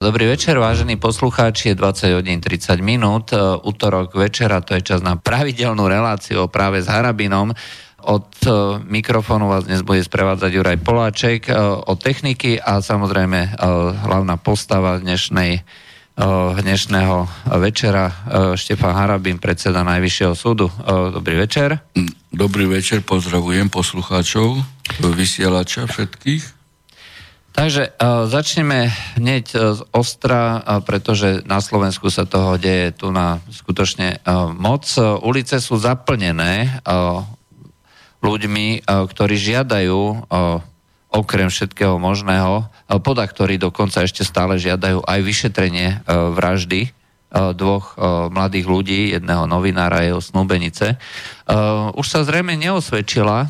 Dobrý večer, vážení poslucháči, je 20 hodín 30 minút, e, útorok večera, to je čas na pravidelnú reláciu práve s Harabinom. Od e, mikrofónu vás dnes bude sprevádzať Juraj Poláček e, o techniky a samozrejme hlavná postava dnešnej, dnešného večera Štefan Harabin, predseda Najvyššieho súdu. Dobrý večer. Dobrý večer, pozdravujem poslucháčov, vysielača všetkých. Takže uh, začneme hneď uh, z ostra, uh, pretože na Slovensku sa toho deje tu na skutočne uh, moc. Ulice sú zaplnené uh, ľuďmi, uh, ktorí žiadajú uh, okrem všetkého možného, uh, poda ktorí dokonca ešte stále žiadajú aj vyšetrenie uh, vraždy dvoch mladých ľudí, jedného novinára a jeho snúbenice. Už sa zrejme neosvedčila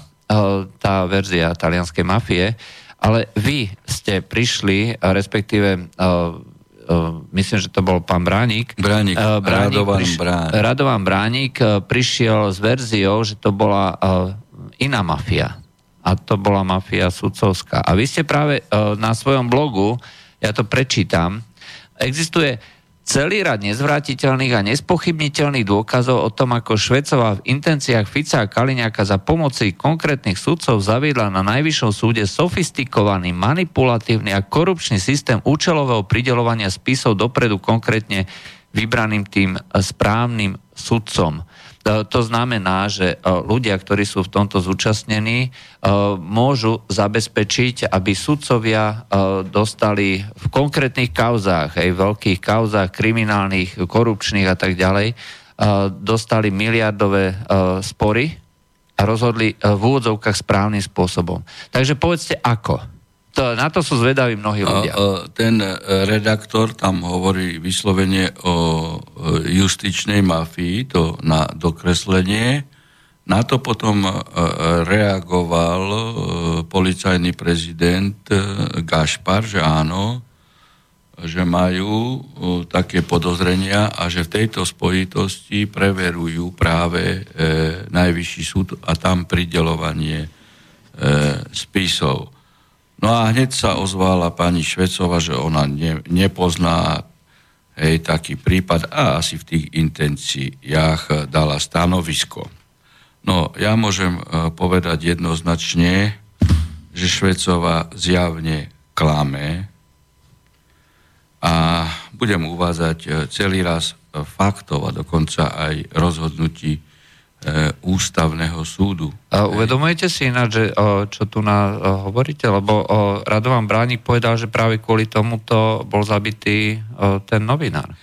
tá verzia talianskej mafie, ale vy ste prišli, respektíve uh, uh, myslím, že to bol pán Bránik. Bránik, uh, Bránik Radovan priš- Bránik. Radovan Bránik prišiel s verziou, že to bola iná mafia. A to bola mafia sudcovská. A vy ste práve na svojom blogu, ja to prečítam, existuje celý rad nezvrátiteľných a nespochybniteľných dôkazov o tom, ako Švecová v intenciách Fica a Kaliňáka za pomoci konkrétnych sudcov zaviedla na najvyššom súde sofistikovaný, manipulatívny a korupčný systém účelového pridelovania spisov dopredu konkrétne vybraným tým správnym sudcom. E, to znamená, že e, ľudia, ktorí sú v tomto zúčastnení, e, môžu zabezpečiť, aby sudcovia dostali v konkrétnych kauzách, aj veľkých kauzách, kriminálnych, korupčných a tak ďalej, dostali miliardové spory a rozhodli v úvodzovkách správnym spôsobom. Takže povedzte ako. To, na to sú zvedaví mnohí ľudia. Ten redaktor tam hovorí vyslovene o justičnej mafii, to na dokreslenie. Na to potom e, reagoval policajný prezident Gašpar, že áno, že majú také podozrenia a že v tejto spojitosti preverujú práve e, najvyšší súd a tam pridelovanie e, spisov. No a hneď sa ozvala pani Švecova, že ona ne, nepozná hej, taký prípad a asi v tých intenciách dala stanovisko. No, ja môžem e, povedať jednoznačne, že Švecova zjavne klame a budem uvádzať e, celý raz faktov a dokonca aj rozhodnutí ústavného súdu. A uvedomujete si ináč, že, čo tu na, hovoríte? Lebo Radovan Bránik povedal, že práve kvôli tomuto bol zabitý ten novinár.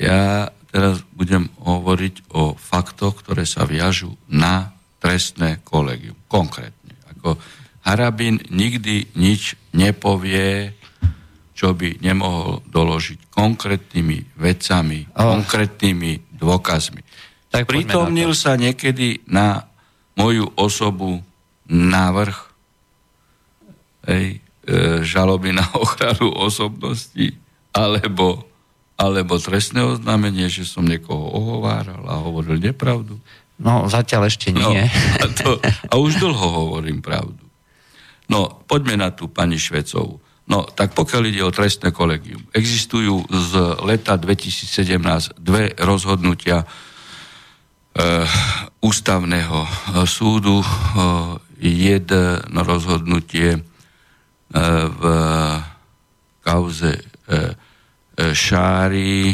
Ja teraz budem hovoriť o faktoch, ktoré sa viažu na trestné kolegium. Konkrétne. Ako Harabin nikdy nič nepovie, čo by nemohol doložiť konkrétnymi vecami, oh. konkrétnymi dôkazmi. Tak Pritomnil sa niekedy na moju osobu návrh hej, e, žaloby na ochranu osobnosti alebo, alebo trestné oznámenie, že som niekoho ohováral a hovoril nepravdu. No, zatiaľ ešte no, nie. No, a, to, a už dlho hovorím pravdu. No, poďme na tú pani Švecovu. No, tak pokiaľ ide o trestné kolegium, existujú z leta 2017 dve rozhodnutia ústavného eh, súdu eh, jedno rozhodnutie v kauze Šári,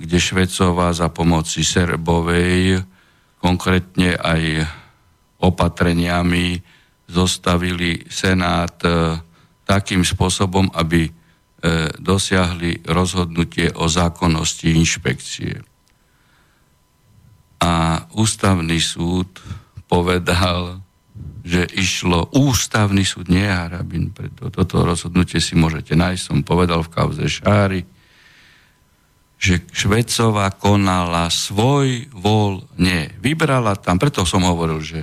kde Švecová za pomoci Serbovej konkrétne aj opatreniami zostavili Senát takým spôsobom, aby dosiahli rozhodnutie o zákonnosti inšpekcie a ústavný súd povedal, že išlo ústavný súd, nie Harabin, preto toto rozhodnutie si môžete nájsť, som povedal v kauze Šári, že Švecová konala svoj nie. Vybrala tam, preto som hovoril, že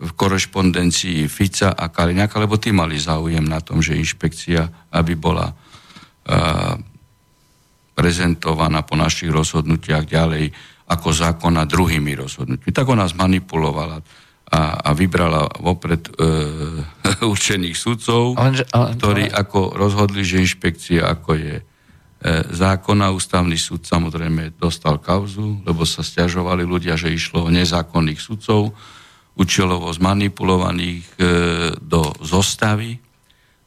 v korešpondencii Fica a Kaliňaka, lebo tí mali záujem na tom, že inšpekcia, aby bola uh, prezentovaná po našich rozhodnutiach ďalej ako zákona druhými rozhodnutiami. Tak ona zmanipulovala a, a vybrala vopred e, určených sudcov, ale, ale, ktorí ale... ako rozhodli, že inšpekcia ako je zákona. Ústavný súd samozrejme dostal kauzu, lebo sa stiažovali ľudia, že išlo o nezákonných sudcov, účelovo zmanipulovaných e, do zostavy.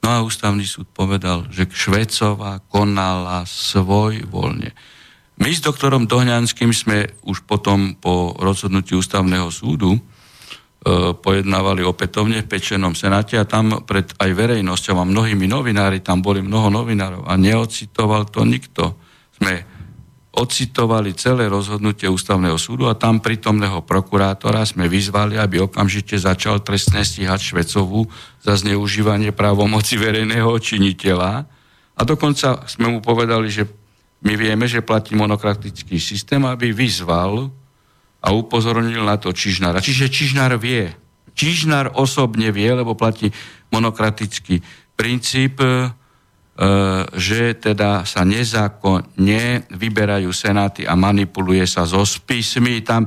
No a ústavný súd povedal, že Švecová konala svoj voľne. My s doktorom Dohňanským sme už potom po rozhodnutí ústavného súdu E, pojednávali opätovne v Pečenom senáte a tam pred aj verejnosťou a mnohými novinári, tam boli mnoho novinárov a neocitoval to nikto. Sme ocitovali celé rozhodnutie ústavného súdu a tam prítomného prokurátora sme vyzvali, aby okamžite začal trestne stíhať Švecovú za zneužívanie právomoci verejného činiteľa. A dokonca sme mu povedali, že my vieme, že platí monokratický systém, aby vyzval a upozornil na to Čižnára. Čiže Čižnár vie. Čižnár osobne vie, lebo platí monokratický princíp, e, že teda sa nezákonne vyberajú senáty a manipuluje sa so spismi. Tam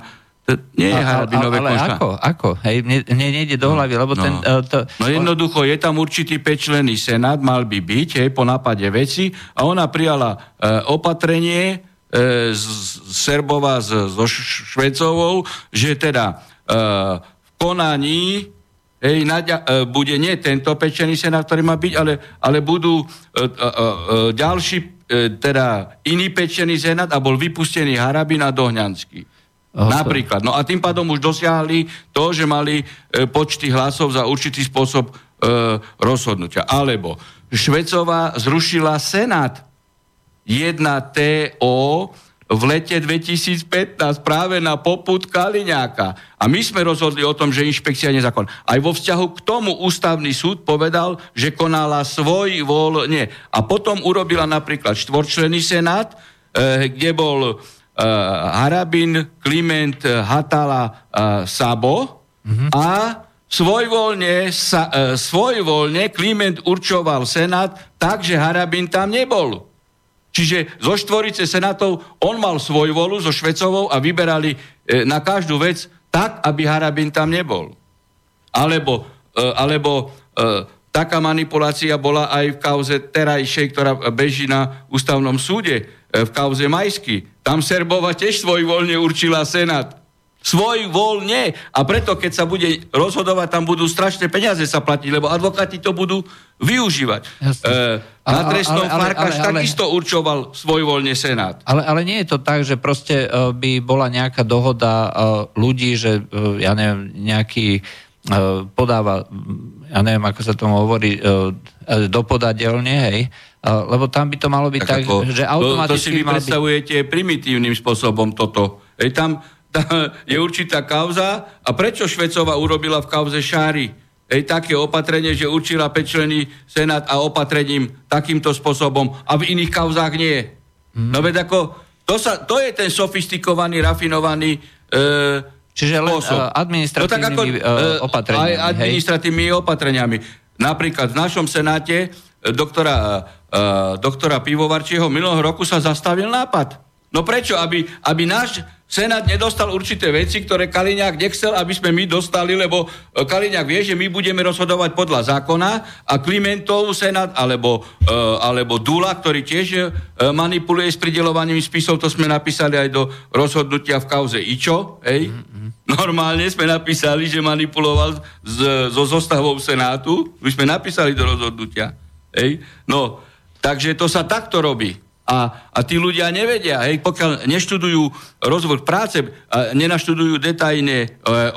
to nie je Harabinové Ale, ale ako? Ako? Hej, mne, mne nejde do hlavy, lebo no, ten... Uh, to, no jednoducho, je tam určitý pečlený senát, mal by byť, hej, po nápade veci a ona prijala uh, opatrenie, e, z Serbova so Švecovou, že teda e, v konaní hej, naďa, e, bude nie tento pečený senát, ktorý má byť, ale, ale budú e, e, e, ďalší, e, teda iný pečený senát a bol vypustený Harabin a Dohňanský. Napríklad. No a tým pádom už dosiahli to, že mali e, počty hlasov za určitý spôsob e, rozhodnutia. Alebo Švecová zrušila Senát 1TO v lete 2015 práve na poput Kaliňáka. A my sme rozhodli o tom, že inšpekcia je nezákon. Aj vo vzťahu k tomu ústavný súd povedal, že konala svoj voľne. A potom urobila napríklad štvorčlený senát, eh, kde bol Harabin, Kliment, Hatala, eh, Sabo mm-hmm. a svojvoľne, sa, eh, svojvoľne Kliment určoval senát tak, že Harabin tam nebol. Čiže zo štvorice senátov on mal svoj volu so Švecovou a vyberali na každú vec tak, aby Harabin tam nebol. Alebo, alebo taká manipulácia bola aj v kauze terajšej, ktorá beží na ústavnom súde, e, v kauze Majsky. Tam Serbova tiež svoj voľne určila Senát svoj voľne a preto, keď sa bude rozhodovať, tam budú strašné peniaze sa platiť, lebo advokáti to budú využívať. E, na trestnom Farkaš takisto určoval svoj voľne Senát. Ale, ale nie je to tak, že proste uh, by bola nejaká dohoda uh, ľudí, že ja neviem, nejaký podáva, ja neviem, ako sa tomu hovorí, uh, dopodateľne, hej, uh, lebo tam by to malo byť tak, tak ako, že automaticky... To, to si vy predstavujete byť... primitívnym spôsobom toto. Hej, tam je určitá kauza a prečo Švecova urobila v kauze Šári Ej, také opatrenie, že určila pečlený senát a opatrením takýmto spôsobom a v iných kauzách nie. Mm. No veď ako, to, sa, to je ten sofistikovaný, rafinovaný e, Čiže len uh, administratívnymi no, ako, uh, opatreniami. Aj administratívnymi hej? opatreniami. Napríklad v našom senáte doktora, doktora Pivovarčieho minulého roku sa zastavil nápad. No prečo? Aby, aby náš Senát nedostal určité veci, ktoré Kaliňák nechcel, aby sme my dostali, lebo e, Kaliňák vie, že my budeme rozhodovať podľa zákona a Klimentov Senát alebo, uh, alebo Dula, ktorý tiež uh, manipuluje s pridelovaním spisov, to sme napísali aj do rozhodnutia v kauze Ičo, hej? Mm-hmm. Normálne sme napísali, že manipuloval z, so zostavou Senátu, my sme napísali do rozhodnutia, hej? No, takže to sa takto robí. A, a tí ľudia nevedia, hej, pokiaľ neštudujú rozvoj práce, a nenaštudujú detajné e,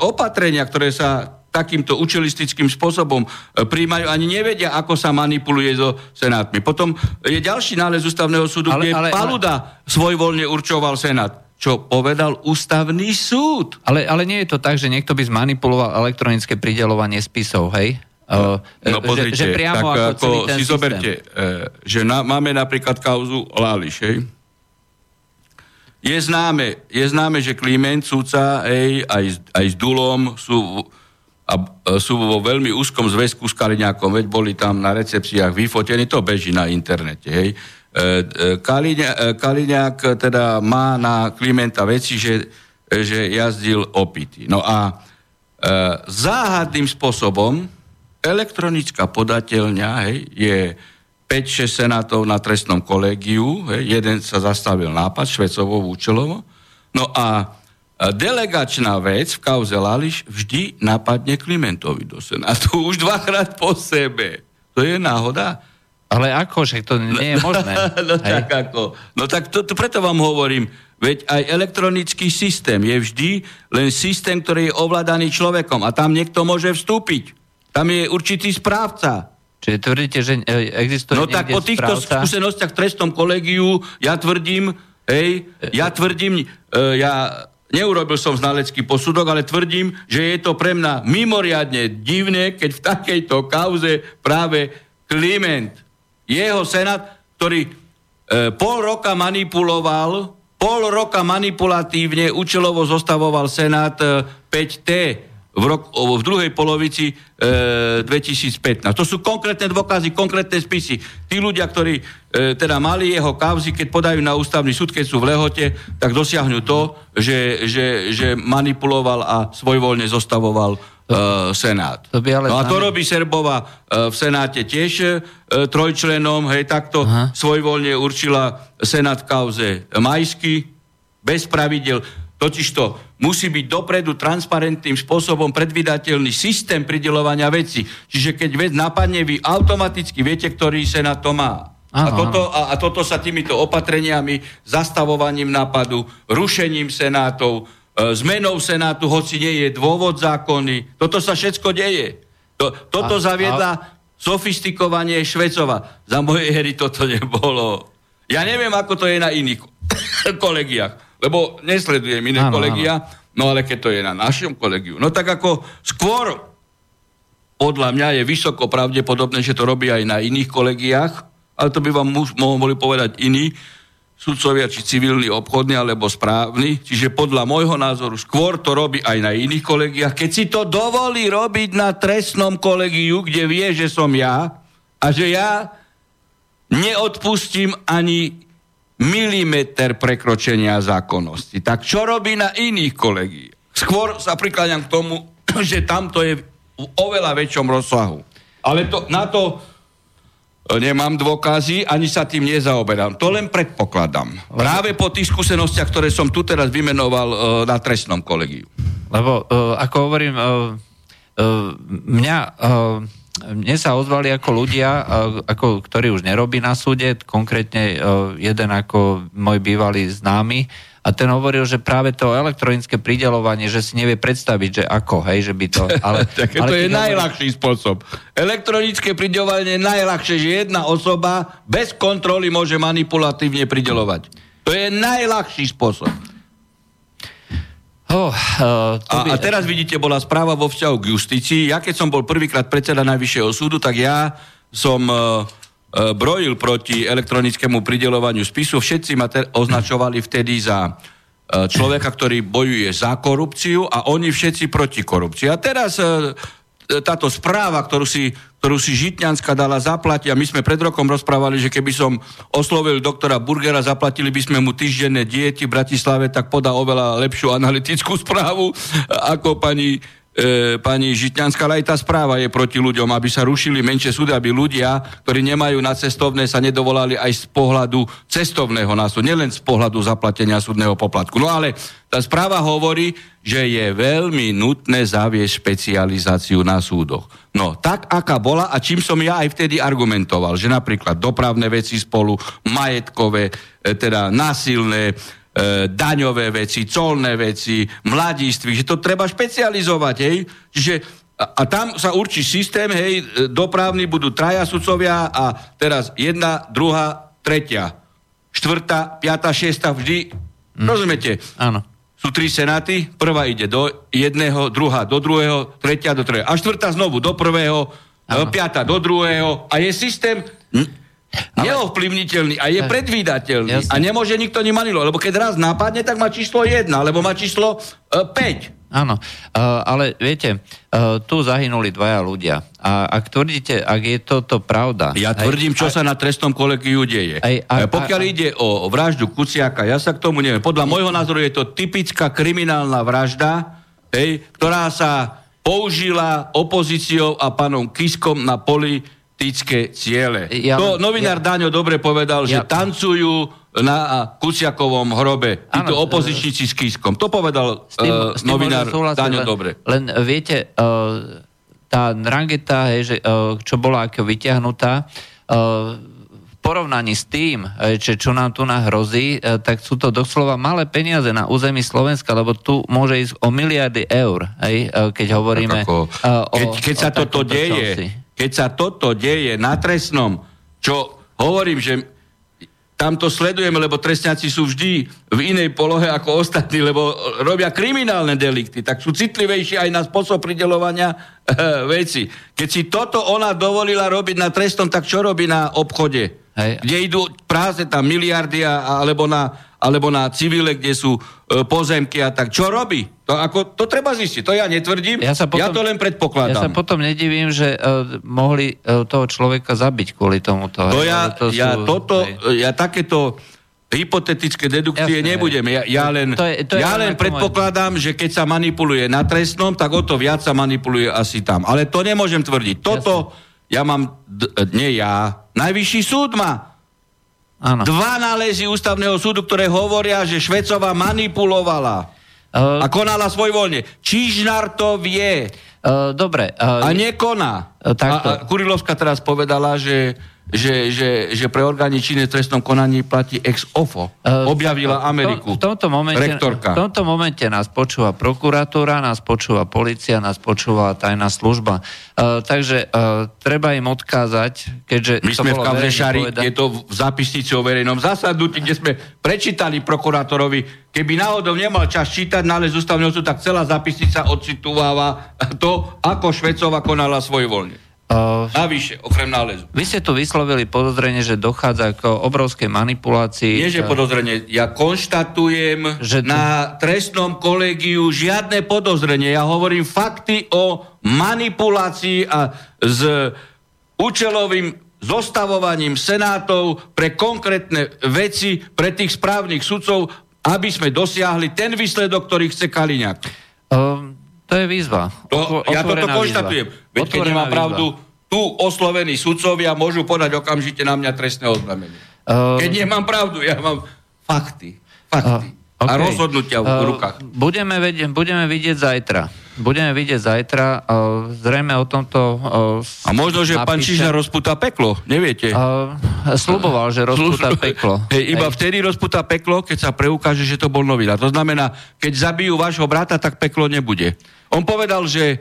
opatrenia, ktoré sa takýmto učelistickým spôsobom e, príjmajú, ani nevedia, ako sa manipuluje so senátmi. Potom je ďalší nález ústavného súdu, ale, kde ale, Paluda ale... svojvoľne určoval senát čo povedal ústavný súd. Ale, ale nie je to tak, že niekto by zmanipuloval elektronické pridelovanie spisov, hej? No, no pozrite, že, že priamo tak ako, ako si systém. zoberte, že na, máme napríklad kauzu Láliš, hej? Je známe, je známe, že Kliment, súca, hej, aj, aj s Dulom sú, a, sú vo veľmi úzkom zväzku s Kaliňákom, veď boli tam na recepciách vyfotení, to beží na internete, hej. Kaliňák, Kaliňák teda má na Klimenta veci, že, že jazdil opity. No a e, záhadným spôsobom elektronická podateľňa hej, je 5-6 senátov na trestnom kolegiu, hej, jeden sa zastavil nápad, Švecovo, Účelovo, no a delegačná vec v kauze Lališ vždy napadne Klimentovi do Senátu. Už dvakrát po sebe. To je náhoda? Ale ako, že to nie je možné. no, tak ako. No tak to, to, preto vám hovorím, veď aj elektronický systém je vždy len systém, ktorý je ovládaný človekom a tam niekto môže vstúpiť. Tam je určitý správca. Čiže tvrdíte, že e, existuje No tak po týchto správca? skúsenostiach v trestnom kolegiu ja tvrdím, hej, ja tvrdím, uh, ja neurobil som znalecký posudok, ale tvrdím, že je to pre mňa mimoriadne divné, keď v takejto kauze práve Kliment jeho senát, ktorý e, pol roka manipuloval, pol roka manipulatívne účelovo zostavoval senát e, 5T v, rok, v druhej polovici e, 2015. To sú konkrétne dôkazy, konkrétne spisy. Tí ľudia, ktorí e, teda mali jeho kauzy, keď podajú na ústavný súd, keď sú v lehote, tak dosiahnu to, že, že, že manipuloval a svojvoľne zostavoval uh, Senát. To by ale no a to robí Serbova uh, v Senáte tiež uh, trojčlenom, hej, takto Aha. svojvoľne určila Senát kauze Majsky, bez pravidel. Totižto musí byť dopredu transparentným spôsobom predvydateľný systém pridelovania veci. Čiže keď vec napadne, vy automaticky viete, ktorý Senát to má. A toto, a, a toto sa týmito opatreniami, zastavovaním nápadu, rušením senátov, E, zmenou Senátu, hoci nie je dôvod zákony. Toto sa všetko deje. To, toto a, zaviedla a... sofistikovanie Švecova. Za mojej hry toto nebolo. Ja neviem, ako to je na iných kolegiách, lebo nesledujem iné áno, kolegia, áno. no ale keď to je na našom kolegiu. No tak ako skôr podľa mňa je vysoko pravdepodobné, že to robí aj na iných kolegiách, ale to by vám mohli povedať iní, sudcovia, či civilný, obchodný alebo správny. Čiže podľa môjho názoru skôr to robí aj na iných kolegiách. Keď si to dovolí robiť na trestnom kolegiu, kde vie, že som ja a že ja neodpustím ani milimeter prekročenia zákonnosti. Tak čo robí na iných kolegiách? Skôr sa prikláňam k tomu, že tamto je v oveľa väčšom rozsahu. Ale to, na to nemám dôkazy, ani sa tým nezaoberám. To len predpokladám. Práve po tých skúsenostiach, ktoré som tu teraz vymenoval uh, na trestnom kolegiu. Lebo, uh, ako hovorím, uh, mňa... mne sa ozvali ako ľudia, ako, ktorí už nerobí na súde, konkrétne jeden ako môj bývalý známy, a ten hovoril, že práve to elektronické pridelovanie, že si nevie predstaviť, že ako, hej, že by to... Ale, tak ale to je najľahší hovorí... spôsob. Elektronické pridelovanie je najľahšie, že jedna osoba bez kontroly môže manipulatívne pridelovať. To je najľahší spôsob. Oh, uh, a, by... a teraz vidíte, bola správa vo vzťahu k justícii. Ja keď som bol prvýkrát predseda Najvyššieho súdu, tak ja som... Uh, E, brojil proti elektronickému pridelovaniu spisu. Všetci ma te- označovali vtedy za e, človeka, ktorý bojuje za korupciu a oni všetci proti korupcii. A teraz e, táto správa, ktorú si, ktorú si Žitňanská dala zaplatiť, a my sme pred rokom rozprávali, že keby som oslovil doktora Burgera, zaplatili by sme mu týždenné diety v Bratislave, tak podá oveľa lepšiu analytickú správu ako pani e, pani Žitňanská, ale aj tá správa je proti ľuďom, aby sa rušili menšie súdy, aby ľudia, ktorí nemajú na cestovné, sa nedovolali aj z pohľadu cestovného násu, nielen z pohľadu zaplatenia súdneho poplatku. No ale tá správa hovorí, že je veľmi nutné zaviesť špecializáciu na súdoch. No, tak aká bola a čím som ja aj vtedy argumentoval, že napríklad dopravné veci spolu, majetkové, e, teda násilné, e, daňové veci, colné veci, mladiství, že to treba špecializovať, hej. Čiže a, a tam sa určí systém, hej, e, dopravní budú traja sudcovia a teraz jedna, druhá, tretia, štvrtá, piatá, šiesta, vždy, mm. rozumiete? Áno. Sú tri senáty, prvá ide do jedného, druhá do druhého, tretia do druhého. A štvrtá znovu do prvého, ano. piatá do druhého. A je systém ale... neovplyvniteľný a je predvídateľný. Jasne. A nemôže nikto ani manilo, lebo keď raz napadne, tak má číslo 1, alebo má číslo e, 5. Áno, uh, ale viete, uh, tu zahynuli dvaja ľudia. A ak tvrdíte, ak je toto pravda... Ja tvrdím, čo aj, sa na trestnom kolegiu deje. Aj, aj, Pokiaľ aj, ide o vraždu Kuciaka, ja sa k tomu neviem. Podľa môjho názoru je to typická kriminálna vražda, hej, ktorá sa použila opozíciou a pánom Kiskom na poli politické ciele. Ja- to novinár ja- Daňo dobre povedal, že Ja- tancujú na Kuciakovom hrobe. Títo Áno, opozičníci s Kiskom. To povedal S tým, uh, s tým novinár Daňo dobre. Len eh, viete, uh, tá Drangeta, hej, že, uh, čo bola ako vyťahnutá, uh, v porovnaní s tým, že čo nám tu nahrozí, tak sú to doslova malé peniaze na území Slovenska, lebo tu môže ísť o miliardy eur, hej, keď hovoríme ako, o, keď, keď sa o toto takomto deje, čomsi. keď sa toto deje na trestnom, čo hovorím, že tam to sledujeme, lebo trestňáci sú vždy v inej polohe ako ostatní, lebo robia kriminálne delikty, tak sú citlivejší aj na spôsob pridelovania e, veci. Keď si toto ona dovolila robiť na trestnom, tak čo robí na obchode? Hej. Kde idú prázdne tam miliardy, alebo, na, alebo na civile, kde sú e, pozemky a tak. Čo robí? To, ako, to treba zistiť. To ja netvrdím. Ja sa potom- ja to len Ja predpokladám. sa potom nedivím, že uh, mohli uh, toho človeka zabiť kvôli tomuto. To ja, to ja sú- toto, hej. ja takéto hypotetické dedukcie Jasné, nebudem. Ja, ja len, To je- to je ja len predpokladám, že keď sa manipuluje na trestnom, tak o to viac sa manipuluje asi tam. Ale to nemôžem tvrdiť. Toto ja mám, d- nie ja, najvyšší súd má. Áno. Dva nálezy ústavného súdu, ktoré hovoria, že Švecová manipulovala Uh, a konala svojvoľne. Čižnár to vie uh, dobre. Uh, a nekoná. Takto. A, a Kurilovská teraz povedala, že, že, že, že pre orgány činné v trestnom konaní platí ex ofo. Uh, Objavila Ameriku. V tomto, momente, Rektorka. v tomto momente nás počúva prokuratúra, nás počúva policia, nás počúva tajná služba. Uh, takže uh, treba im odkázať, keďže... My to sme v verejne povedané- je to v zápisnici o verejnom zasadnutí, kde sme prečítali prokurátorovi, keby náhodou nemal čas čítať nález ústavného súdu, tak celá zápisnica odcitováva to, ako Švecova konala svojvoľne. Uh, Navyše, okrem nálezu. vy ste tu vyslovili podozrenie, že dochádza k obrovskej manipulácii. Nie, že uh, podozrenie. Ja konštatujem, Že tu- na trestnom kolegiu žiadne podozrenie. Ja hovorím fakty o manipulácii a s účelovým zostavovaním senátov pre konkrétne veci, pre tých správnych sudcov, aby sme dosiahli ten výsledok, ktorý chce Kaliňák. uh, to je výzva. To, Otvo- ja toto otvorená konštatujem. Veď keď Otvorená výzva. pravdu, tu oslovení sudcovia môžu podať okamžite na mňa trestné oznámenie. Uh, Keď nemám pravdu, ja mám fakty. Fakty. Uh, A OK. rozhodnutia v Uh, rukách. Budeme, vedieť, budeme vidieť zajtra. Budeme vidieť zajtra. Uh, zrejme o tomto... Uh, A možno, že pán napíše- Čižna rozputá peklo, neviete? Uh, sluboval, že rozpúta Služ- peklo. Hej, iba Hej. vtedy rozputá peklo, keď sa preukáže, že to bol novinár. To znamená, keď zabijú vášho brata, tak peklo nebude. On povedal, že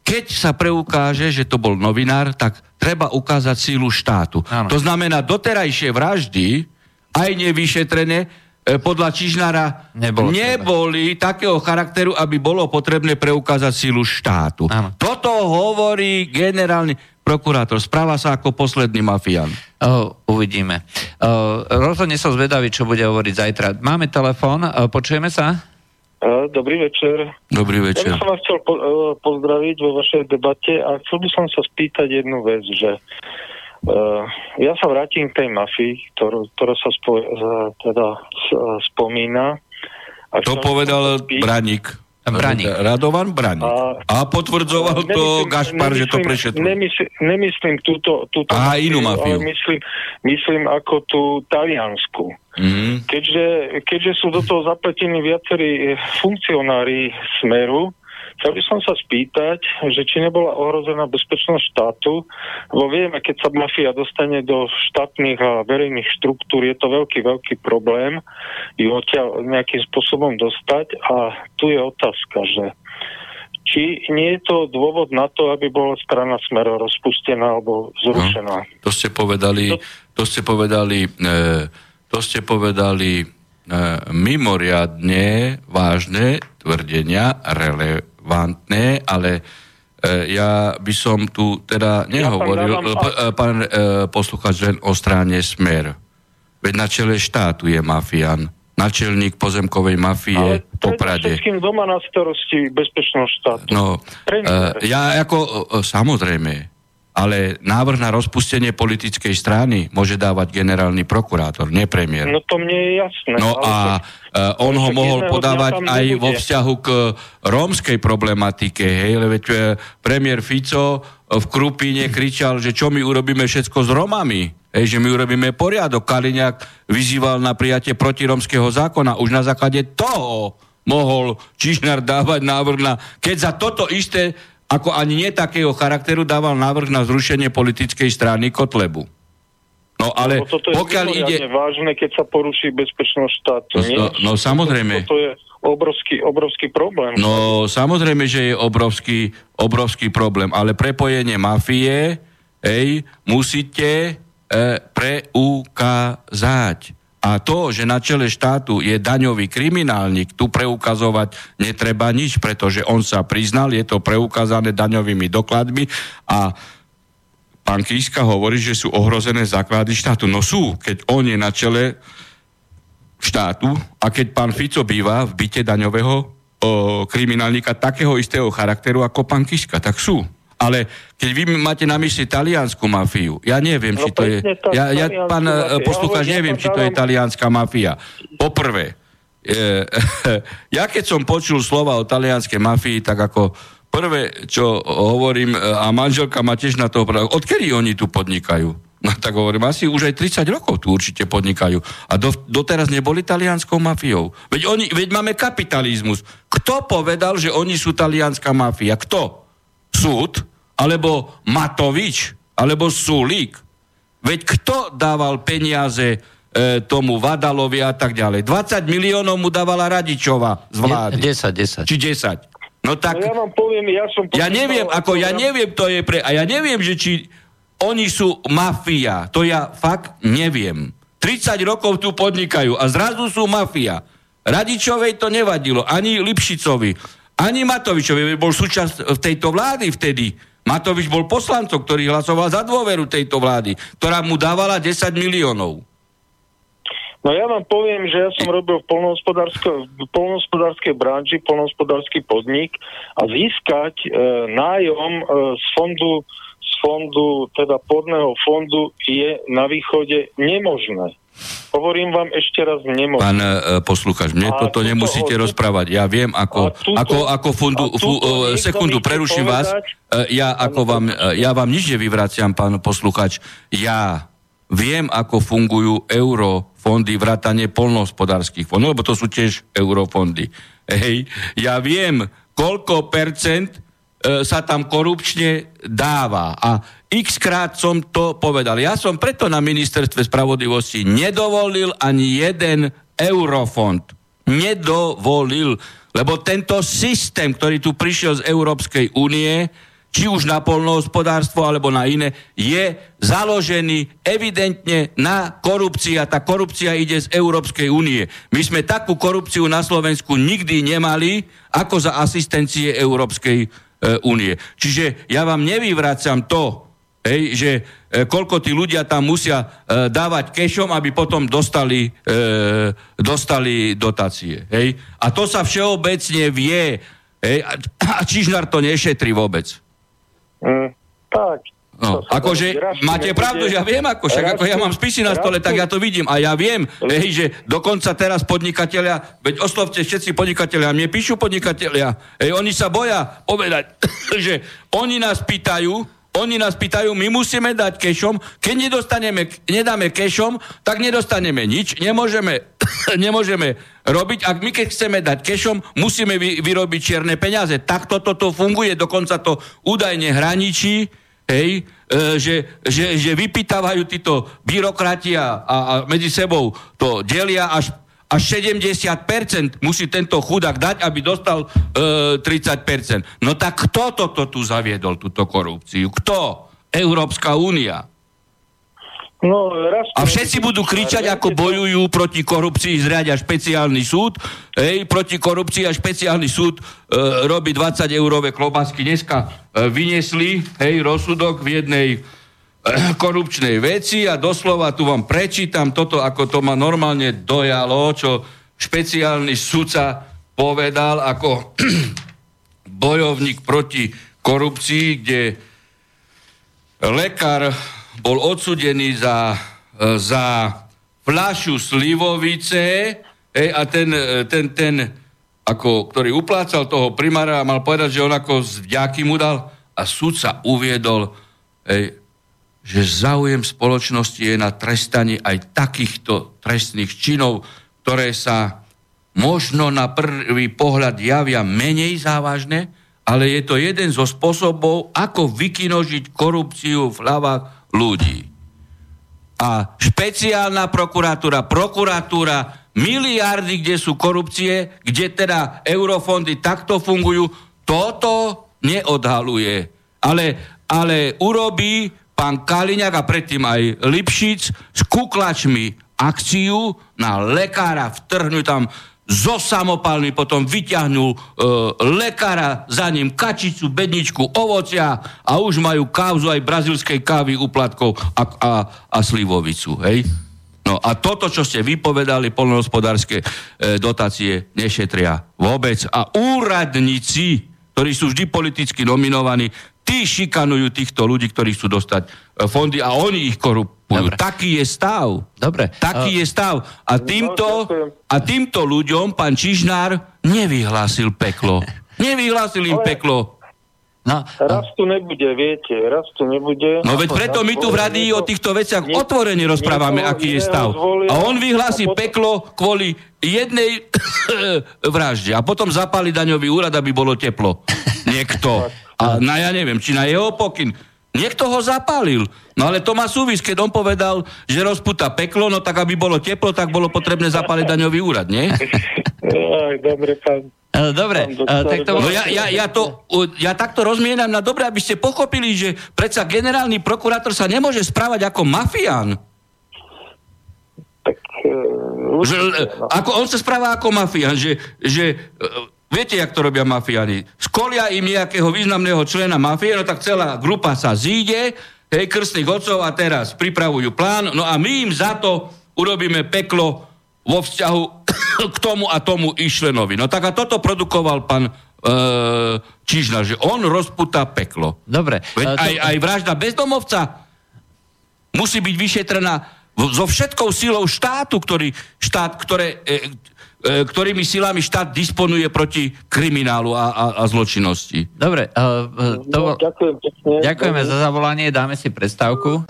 keď sa preukáže, že to bol novinár, tak treba ukázať sílu štátu. Áno. To znamená, doterajšie vraždy, aj nevyšetrené, e, podľa Čižnára Nebolo neboli takého charakteru, aby bolo potrebné preukázať sílu štátu. Áno. Toto hovorí generálny prokurátor. Správa sa ako posledný mafián. Uh, uvidíme. Uh, rozhodne som zvedavý, čo bude hovoriť zajtra. Máme telefón, uh, počujeme sa? E, Dobrý večer. Dobrý Ja večer. by som vás chcel po, e, pozdraviť vo vašej debate a chcel by som sa spýtať jednu vec, že uh, ja sa vrátim k tej mafii, ktorú, ktorá sa spo, uh, teda uh, spomína. A To povedal spý- Braník. Braník. Radovan Braník. A- A potvrdzoval to Gašpar, že to prešetruje. Nemyslím, nemyslím túto, túto Aha, inú mafiu. ale myslím, myslím ako tú taliansku. Mhm. Keďže, keďže sú do toho zapletení viacerí eh, funkcionári Smeru, chcel by som sa spýtať, že či nebola ohrozená bezpečnosť štátu, lebo vieme, keď sa mafia dostane do štátnych a verejných štruktúr, je to veľký, veľký problém ju odtiaľ nejakým spôsobom dostať a tu je otázka, že či nie je to dôvod na to, aby bola strana Smer rozpustená alebo zrušená. To ste povedali, to ste povedali, e, to ste povedali e, mimoriadne vážne tvrdenia, relevantné, ale e, ja by som tu teda nehovoril, dávam- ja, p- e, pán e, posluchač, len o strane Smer. Veď na čele štátu je mafián. Načelník pozemkovej mafie Ale po Prade. všetkým doma na starosti bezpečnosť štátu. No, uh, ja ako, samozrejme, ale návrh na rozpustenie politickej strany môže dávať generálny prokurátor, nie premiér. No to mne je jasné. No a však- uh, on ho mohol podávať aj nebude. vo vzťahu k rómskej problematike, hej, lebo uh, premiér Fico v Krupíne kričal, že čo my urobíme všetko s Romami, hej, že my urobíme poriadok. Kaliňák vyzýval na prijatie protiromského zákona. Už na základe toho mohol Čižnár dávať návrh na... Keď za toto isté, ako ani nie takého charakteru, dával návrh na zrušenie politickej strany Kotlebu. No ale no, toto je pokiaľ ide... vážne, keď sa poruší bezpečnosť štátu. No, no, no samozrejme. Toto je obrovský, obrovský problém. No samozrejme, že je obrovský, obrovský problém, ale prepojenie mafie, ej, musíte e, preukázať. A to, že na čele štátu je daňový kriminálnik, tu preukazovať netreba nič, pretože on sa priznal, je to preukázané daňovými dokladmi a pán Kíska hovorí, že sú ohrozené základy štátu. No sú, keď on je na čele štátu a keď pán Fico býva v byte daňového o, kriminálnika takého istého charakteru ako pán Kiska, tak sú. Ale keď vy máte na mysli taliansku mafiu, ja neviem, no, či to je... Ja, ja, pán e, poslucháč, ja neviem, či to je talianská mafia. Poprvé, e, ja keď som počul slova o talianskej mafii, tak ako prvé, čo hovorím, a manželka ma tiež na to opravdu, odkedy oni tu podnikajú? No tak hovorím, asi už aj 30 rokov tu určite podnikajú. A do, doteraz neboli talianskou mafiou. Veď, oni, veď máme kapitalizmus. Kto povedal, že oni sú talianská mafia? Kto? Súd? Alebo Matovič? Alebo Sulík? Veď kto dával peniaze e, tomu Vadalovi a tak ďalej? 20 miliónov mu dávala Radičova z vlády. 10, 10. Či 10. No tak... No ja vám poviem, ja som... Ja neviem, ako ja neviem, to je pre... A ja neviem, že či oni sú mafia. To ja fakt neviem. 30 rokov tu podnikajú a zrazu sú mafia. Radičovej to nevadilo, ani Lipšicovi, ani Matovičovi, bol súčasť tejto vlády vtedy. Matovič bol poslancom, ktorý hlasoval za dôveru tejto vlády, ktorá mu dávala 10 miliónov. No ja vám poviem, že ja som robil v polnohospodárskej branži, polnohospodársky podnik a získať e, nájom e, z fondu fondu, teda podného fondu je na východe nemožné. Hovorím vám ešte raz nemožné. Pán e, poslucháč, mne a toto nemusíte to, rozprávať. Ja viem, ako, tuto, ako, ako fundu, fu, e, sekundu, preruším vás. E, ja, ako vám, e, ja vám nič nevyvraciam, pán posluchač. Ja Viem, ako fungujú eurofondy, vrátanie polnohospodárských fondov, lebo to sú tiež eurofondy. Hej. Ja viem, koľko percent sa tam korupčne dáva. A x krát som to povedal. Ja som preto na ministerstve spravodlivosti nedovolil ani jeden eurofond. Nedovolil. Lebo tento systém, ktorý tu prišiel z Európskej únie, či už na polnohospodárstvo alebo na iné, je založený evidentne na korupcii a tá korupcia ide z Európskej únie. My sme takú korupciu na Slovensku nikdy nemali ako za asistencie Európskej e, únie. Čiže ja vám nevyvracam to, hej, že e, koľko tí ľudia tam musia e, dávať kešom, aby potom dostali, e, dostali dotácie. Hej. A to sa všeobecne vie. Hej, a, a Čižnár to nešetrí vôbec. Mm, tak. No, akože máte pravdu, že ja viem, ako však ako ja mám spisy na stole, tak ja to vidím. A ja viem, hej, že dokonca teraz podnikatelia, veď oslovte všetci podnikatelia, mne píšu podnikatelia, hej, oni sa boja povedať, že oni nás pýtajú, oni nás pýtajú, my musíme dať kešom, keď nedostaneme, nedáme kešom, tak nedostaneme nič, nemôžeme, nemôžeme robiť. Ak my keď chceme dať kešom, musíme vy, vyrobiť čierne peniaze. Takto toto funguje, dokonca to údajne hraničí, hej, e, že, že, že vypýtavajú títo byrokrati a, a medzi sebou to delia až až 70% musí tento chudák dať, aby dostal e, 30%. No tak kto toto tu zaviedol, túto korupciu? Kto? Európska únia. No, raz a všetci budú kričať, ako bojujú proti korupcii, zriadia špeciálny súd. Hej, proti korupcii a špeciálny súd e, robí 20 eurové klobásky. Dneska e, vyniesli hej, rozsudok v jednej e, korupčnej veci a doslova tu vám prečítam toto, ako to ma normálne dojalo, čo špeciálny sudca povedal ako bojovník proti korupcii, kde lekár bol odsudený za, e, za fľašu slivovice hej, a ten, e, ten, ten ako, ktorý uplácal toho primára a mal povedať, že on ako z vďaky mu dal a sudca uviedol, ej, že záujem spoločnosti je na trestaní aj takýchto trestných činov, ktoré sa možno na prvý pohľad javia menej závažné, ale je to jeden zo spôsobov, ako vykinožiť korupciu v hlavách ľudí. A špeciálna prokuratúra, prokuratúra, miliardy, kde sú korupcie, kde teda eurofondy takto fungujú, toto neodhaluje. Ale, ale urobí pán Kaliňák a predtým aj Lipšic s kuklačmi akciu na lekára, vtrhnú tam zo samopalmi, potom vyťahnú e, lekára, za ním kačicu, bedničku, ovocia a už majú kauzu aj brazilskej kávy, uplatkov a, a, a slivovicu. Hej? No a toto, čo ste vypovedali, polnohospodárske e, dotácie nešetria vôbec. A úradníci, ktorí sú vždy politicky nominovaní, tí šikanujú týchto ľudí, ktorí chcú dostať e, fondy a oni ich korupujú. Dobre. Taký je stav. Dobre. Taký uh... je stav. A týmto, a týmto ľuďom pán Čižnár nevyhlásil peklo. Nevyhlásil im peklo. No, raz tu nebude, viete, raz tu nebude. No veď preto my tu v radii o týchto veciach nie, otvorene rozprávame, aký je stav. A on vyhlási a potom... peklo kvôli jednej vražde a potom zapáli daňový úrad, aby bolo teplo. Niekto. A na ja neviem, či na jeho pokyn. Niekto ho zapálil. No ale to má súvis, keď on povedal, že rozputa peklo, no tak aby bolo teplo, tak bolo potrebné zapáliť daňový úrad, nie? Aj, dobre, pán. E, dobre, e, tak to... No ja, ja, ja, to, ja takto rozmienam na dobre, aby ste pochopili, že predsa generálny prokurátor sa nemôže správať ako mafián. Tak, uh, že, no. ako, on sa správa ako mafián, že, že Viete, jak to robia mafiáni? Skolia im nejakého významného člena mafie, no tak celá grupa sa zíde, hej, krstných otcov a teraz pripravujú plán, no a my im za to urobíme peklo vo vzťahu k tomu a tomu išlenovi. No tak a toto produkoval pán e, Čižna, že on rozputá peklo. Dobre. Veď to... aj, aj vražda bezdomovca musí byť vyšetrená so všetkou silou štátu, ktorý, štát, ktoré, e, E, ktorými silami štát disponuje proti kriminálu a, a, a zločinnosti. Dobre, uh, to... no, ďakujem pekne. Ďakujeme za zavolanie, dáme si prestávku.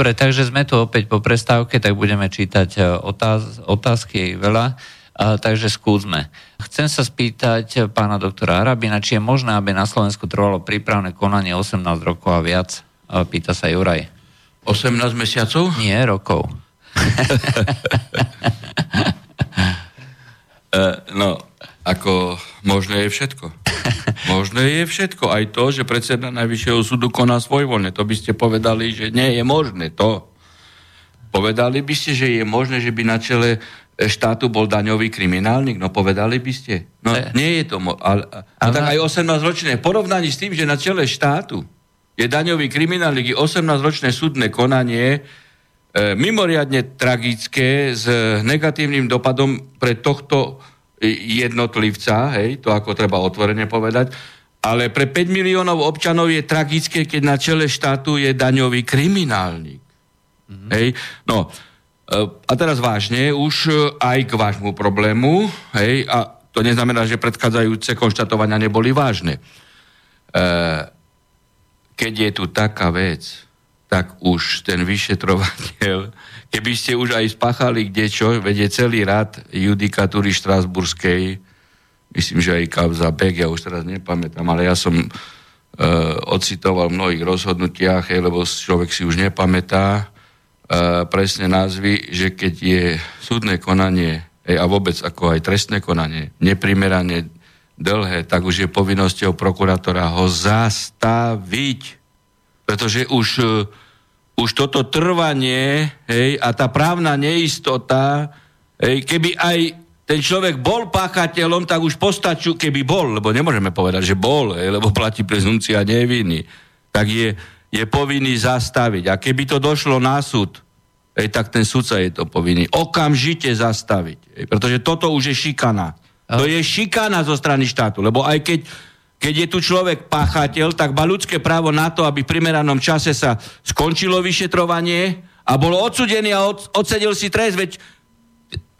Dobre, takže sme tu opäť po prestávke, tak budeme čítať e, otáz, otázky veľa, a, takže skúsme. Chcem sa spýtať pána doktora Arabina, či je možné, aby na Slovensku trvalo prípravné konanie 18 rokov a viac? A pýta sa Juraj. 18 mesiacov? Nie, rokov. uh, no, ako možné je všetko. Možné je všetko. Aj to, že predseda Najvyššieho súdu koná svojvoľne. To by ste povedali, že nie je možné to. Povedali by ste, že je možné, že by na čele štátu bol daňový kriminálnik? No povedali by ste. No e. nie je to mo- ale, ale, tak aj 18 ročné. V porovnaní s tým, že na čele štátu je daňový kriminálnik, je 18-ročné súdne konanie e, mimoriadne tragické s negatívnym dopadom pre tohto jednotlivca, hej, to ako treba otvorene povedať, ale pre 5 miliónov občanov je tragické, keď na čele štátu je daňový kriminálnik. Mm-hmm. Hej, no, e, a teraz vážne, už e, aj k vášmu problému, hej, a to neznamená, že predchádzajúce konštatovania neboli vážne. E, keď je tu taká vec, tak už ten vyšetrovateľ Keby ste už aj spáchali kde čo, vedie celý rad judikatúry Štrásburskej, myslím, že aj kauza Bek, ja už teraz nepamätám, ale ja som e, ocitoval v mnohých rozhodnutiach, hej, lebo človek si už nepamätá e, presne názvy, že keď je súdne konanie hej, a vôbec ako aj trestné konanie neprimerane dlhé, tak už je povinnosťou prokurátora ho zastaviť. Pretože už e, už toto trvanie hej, a tá právna neistota, hej, keby aj ten človek bol páchateľom, tak už postaču, keby bol, lebo nemôžeme povedať, že bol, hej, lebo platí prezumcia neviny, tak je, je povinný zastaviť. A keby to došlo na súd, hej, tak ten sudca je to povinný okamžite zastaviť. Hej, pretože toto už je šikana. To je šikana zo strany štátu, lebo aj keď keď je tu človek páchateľ, tak má ľudské právo na to, aby v primeranom čase sa skončilo vyšetrovanie a bol odsudený a od, odsedel si trest, veď,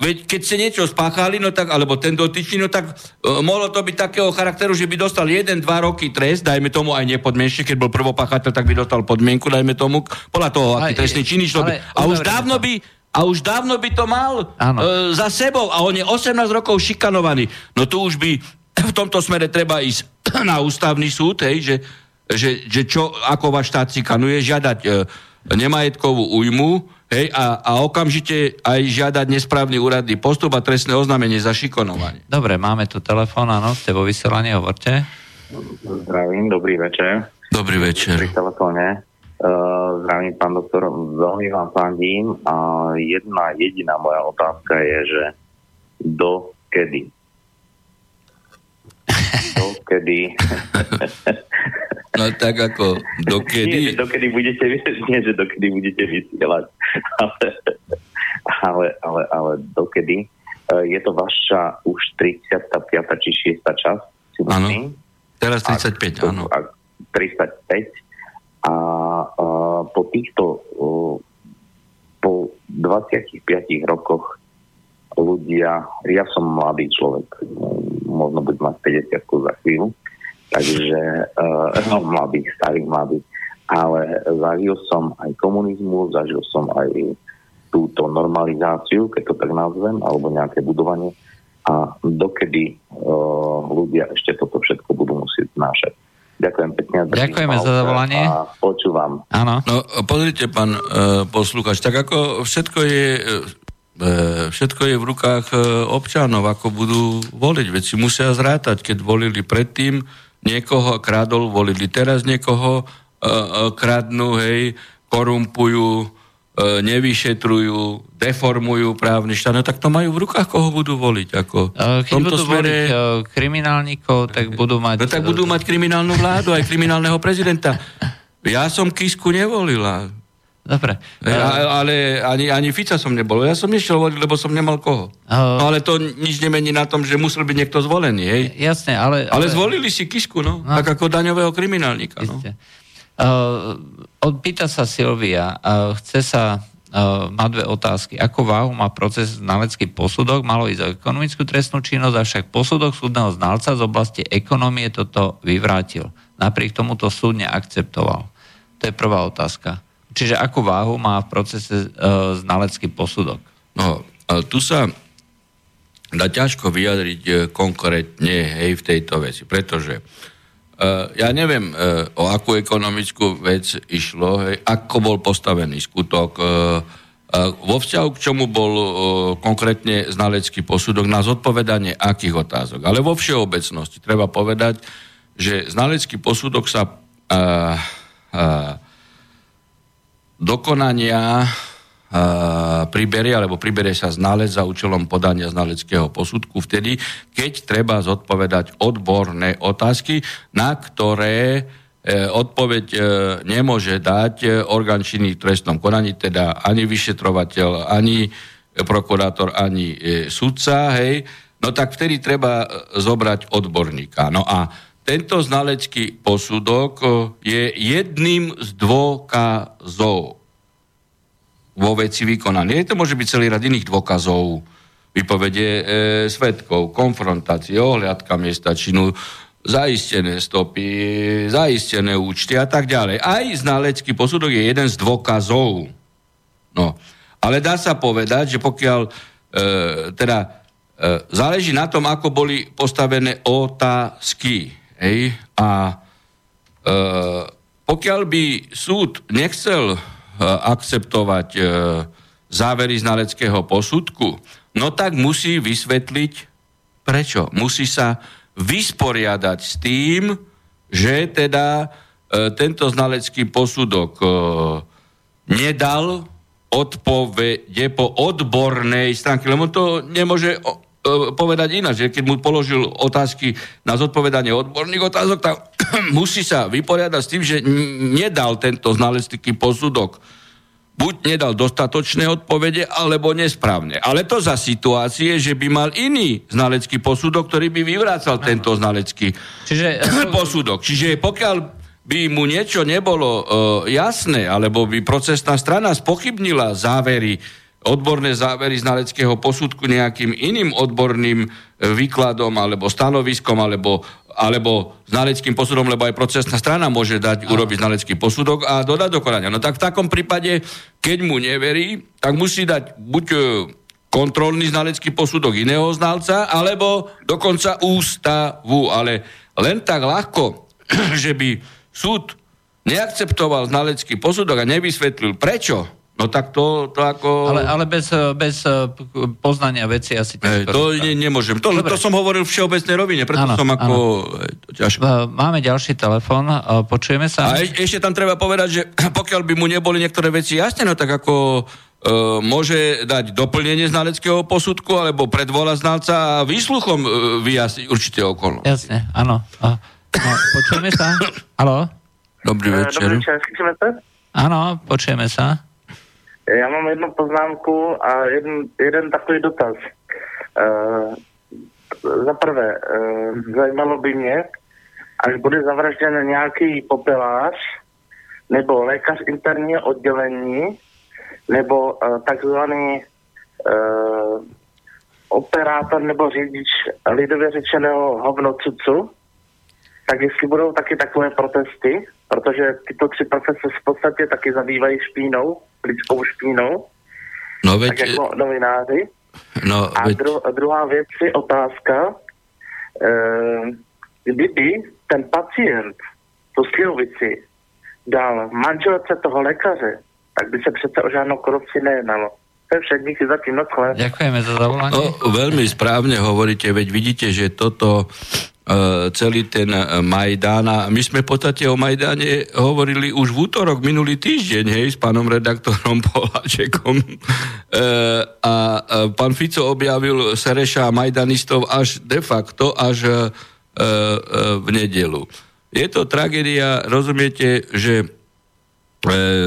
veď keď ste niečo spáchali, no tak, alebo ten dotyčný, no tak uh, mohlo to byť takého charakteru, že by dostal 1-2 roky trest, dajme tomu aj nepodmienšie, keď bol prvopáchateľ, tak by dostal podmienku, dajme tomu, podľa toho, aký trestný činný človek. A už dávno by, a už dávno by to mal uh, za sebou a on je 18 rokov šikanovaný. No tu už by v tomto smere treba ísť na ústavný súd, hej, že, že, že čo, ako váš štát si kanuje, žiadať e, nemajetkovú újmu hej, a, a okamžite aj žiadať nesprávny úradný postup a trestné oznámenie za šikonovanie. Dobre, máme tu telefón, áno, ste vo vysielaní, hovorte. Zdravím, dobrý večer. Dobrý večer. Pri telefóne. Uh, zdravím, pán doktor, veľmi vám fandím a jedna jediná moja otázka je, že do kedy dokedy. No tak ako, dokedy? Nie, že dokedy budete, nie, že dokedy budete vysielať, ale, ale, ale, ale dokedy. E, je to vaša už 35. či 6. časť? Áno, teraz 35, áno. 35. A, a po týchto po 25 rokoch ľudia, ja som mladý človek, možno budem mať 50 za chvíľu, takže uh, no, mladý, starý, mladý, ale zažil som aj komunizmu, zažil som aj túto normalizáciu, keď to tak nazvem, alebo nejaké budovanie a dokedy uh, ľudia ešte toto všetko budú musieť znášať. Ďakujem pekne. Ďakujeme za zavolanie. A počúvam. Áno. No, pozrite, pán uh, poslúchač, tak ako všetko je E, všetko je v rukách e, občanov, ako budú voliť. Veď si musia zrátať, keď volili predtým niekoho kradol, volili teraz niekoho, e, kradnú, hej, korumpujú, nevyšetrujú, deformujú právny štát, no tak to majú v rukách, koho budú voliť. Ako Keď budú smere... voliť kriminálnikov, tak budú mať... No tak budú mať kriminálnu vládu, aj kriminálneho prezidenta. Ja som Kisku nevolila. Dobre. Ja, ale ani, ani Fica som nebol. Ja som nešiel voliť, lebo som nemal koho. Uh, no, ale to nič nemení na tom, že musel byť niekto zvolený. Hej? Jasne, ale, ale... Ale zvolili si Kisku, no. no. Tak ako daňového kriminálnika. No. Uh, pýta sa Silvia, uh, chce sa uh, má dve otázky. Ako váhu má proces znalecký posudok? Malo ísť o ekonomickú trestnú činnosť, avšak posudok súdneho znalca z oblasti ekonomie toto vyvrátil. Napriek tomu to súd neakceptoval. To je prvá otázka. Čiže akú váhu má v procese uh, znalecký posudok? No, tu sa dá ťažko vyjadriť uh, konkrétne hej, v tejto veci, pretože uh, ja neviem, uh, o akú ekonomickú vec išlo, hej, ako bol postavený skutok, uh, vo vzťahu k čomu bol konkrétne znalecký posudok na zodpovedanie akých otázok. Ale vo všeobecnosti treba povedať, že znalecký posudok sa dokonania priberie, alebo priberie sa znalec za účelom podania znaleckého posudku vtedy, keď treba zodpovedať odborné otázky, na ktoré e, odpoveď e, nemôže dať e, orgán činný v trestnom konaní, teda ani vyšetrovateľ, ani prokurátor, ani sudca, hej, no tak vtedy treba zobrať odborníka. No a tento znalecký posudok je jedným z dôkazov vo veci vykonané. To môže byť celý rad iných dôkazov, vypovede e, svetkov, konfrontácie, ohľadka miesta činu, zaistené stopy, zaistené účty a tak ďalej. Aj znalecký posudok je jeden z dôkazov. No. Ale dá sa povedať, že pokiaľ e, teda e, záleží na tom, ako boli postavené otázky. Hej? A e, pokiaľ by súd nechcel Eh, akceptovať eh, závery znaleckého posudku, no tak musí vysvetliť prečo. Musí sa vysporiadať s tým, že teda eh, tento znalecký posudok nedal odpovede po odbornej stránke, lebo to nemôže povedať ináč, že keď mu položil otázky na zodpovedanie odborných otázok, tak musí sa vyporiadať s tým, že nedal tento znalecký posudok buď nedal dostatočné odpovede, alebo nesprávne. Ale to za situácie, že by mal iný znalecký posudok, ktorý by vyvrácal tento znalecký Čiže... posudok. Čiže pokiaľ by mu niečo nebolo uh, jasné, alebo by procesná strana spochybnila závery odborné závery znaleckého posudku nejakým iným odborným e, výkladom alebo stanoviskom alebo, alebo znaleckým posudom, lebo aj procesná strana môže dať, Aha. urobiť znalecký posudok a dodať do konania. No tak v takom prípade, keď mu neverí, tak musí dať buď e, kontrolný znalecký posudok iného znalca, alebo dokonca ústavu. Ale len tak ľahko, že by súd neakceptoval znalecký posudok a nevysvetlil prečo, No tak to, to ako... Ale, ale bez, bez eh, poznania veci asi... Hey, to ne, nemôžem. To, to som hovoril v všeobecnej rovine, preto ano, som ako... Ťažko. Eh, máme ďalší telefon, eh, počujeme sa. A ešte tam treba povedať, že pokiaľ by mu neboli niektoré veci jasné, no tak ako uh, môže dať doplnenie znaleckého posudku, alebo predvola znalca a výsluchom uh, vyjasniť určité okolnosti. Jasne, áno. Uh, no, počujeme sa? Haló? Dobrý večer. Dobrý večer, Áno, počujeme sa. Já mám jednu poznámku a jeden, jeden takový dotaz. Uh, za prvé, uh, zajímalo by mě, až bude zavražděn nějaký popelář nebo lékař interního oddělení nebo uh, takzvaný uh, operátor nebo řidič lidově řečeného hovnocucu, tak jestli budou taky takové protesty, protože tyto tři profese v podstatě taky zabývají špínou, lidskou špínou, no, veď... tak jako novináři. No, a veď... dru, druhá věc je otázka, e, kdyby ten pacient tu slivovici dal manželce toho lékaře, tak by se přece o žádnou korupci nejednalo. No Ďakujeme za zavolanie. No, veľmi správne hovoríte, veď vidíte, že toto celý ten e, Majdán. A my sme v podstate o Majdáne hovorili už v útorok minulý týždeň, hej, s pánom redaktorom Poláčekom. E, a pán Fico objavil Sereša Majdanistov až de facto, až v nedelu. Je to tragédia, rozumiete, že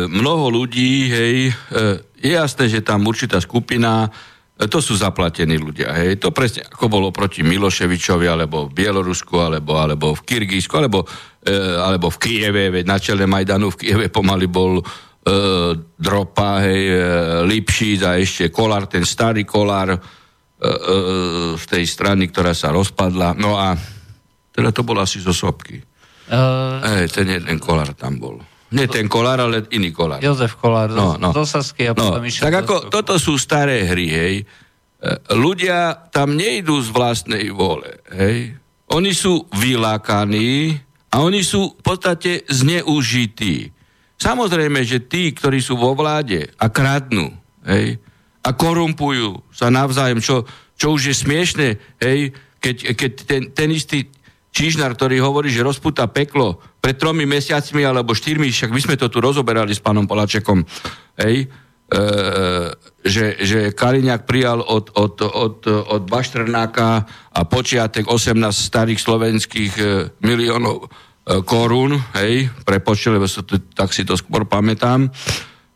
mnoho ľudí, hej, je jasné, že tam určitá skupina to sú zaplatení ľudia. Hej. To presne ako bolo proti Miloševičovi, alebo v Bielorusku, alebo, alebo v Kyrgyzsku, alebo, e, alebo v Kieve, veď na čele Majdanu v Kieve pomaly bol e, Dropa, hej, e, Lipšic a ešte Kolár, ten starý Kolár e, e, z tej strany, ktorá sa rozpadla. No a teda to bolo asi zo Sopky. Uh... Hej, ten jeden Kolár tam bol. Nie ten Kolár, ale iný Kolár. Jozef Kolár No, no. z Osasky a No, potom išiel tak ako toto sú staré hry, hej. E, Ľudia tam nejdú z vlastnej vole, hej. Oni sú vylákaní a oni sú v podstate zneužití. Samozrejme, že tí, ktorí sú vo vláde a kradnú, hej, a korumpujú sa navzájom, čo, čo už je smiešne, hej, keď, keď ten, ten istý Čižnár, ktorý hovorí, že rozputa peklo pred tromi mesiacmi alebo štyrmi, však my sme to tu rozoberali s pánom Polačekom, hej, e, že, že Kaliňák prijal od, od, od, od Baštrnáka a počiatek 18 starých slovenských e, miliónov e, korún, hej, prepočte, lebo sa to, tak si to skôr pamätám,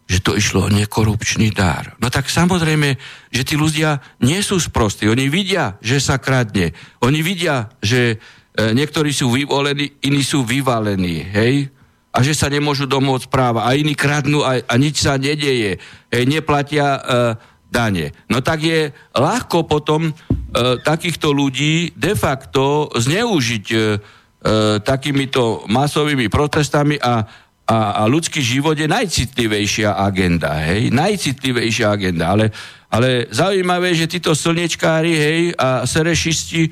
že to išlo o nekorupčný dár. No tak samozrejme, že tí ľudia nie sú sprostí. Oni vidia, že sa kradne. Oni vidia, že niektorí sú vyvolení, iní sú vyvalení, hej? A že sa nemôžu domôcť práva. A iní kradnú a, a nič sa nedeje. Hej, neplatia e, dane. No tak je ľahko potom e, takýchto ľudí de facto zneužiť e, e, takýmito masovými protestami a, a, a ľudský život je najcitlivejšia agenda, hej, najcitlivejšia agenda, ale, ale zaujímavé, že títo slnečkári, hej, a serešisti, e,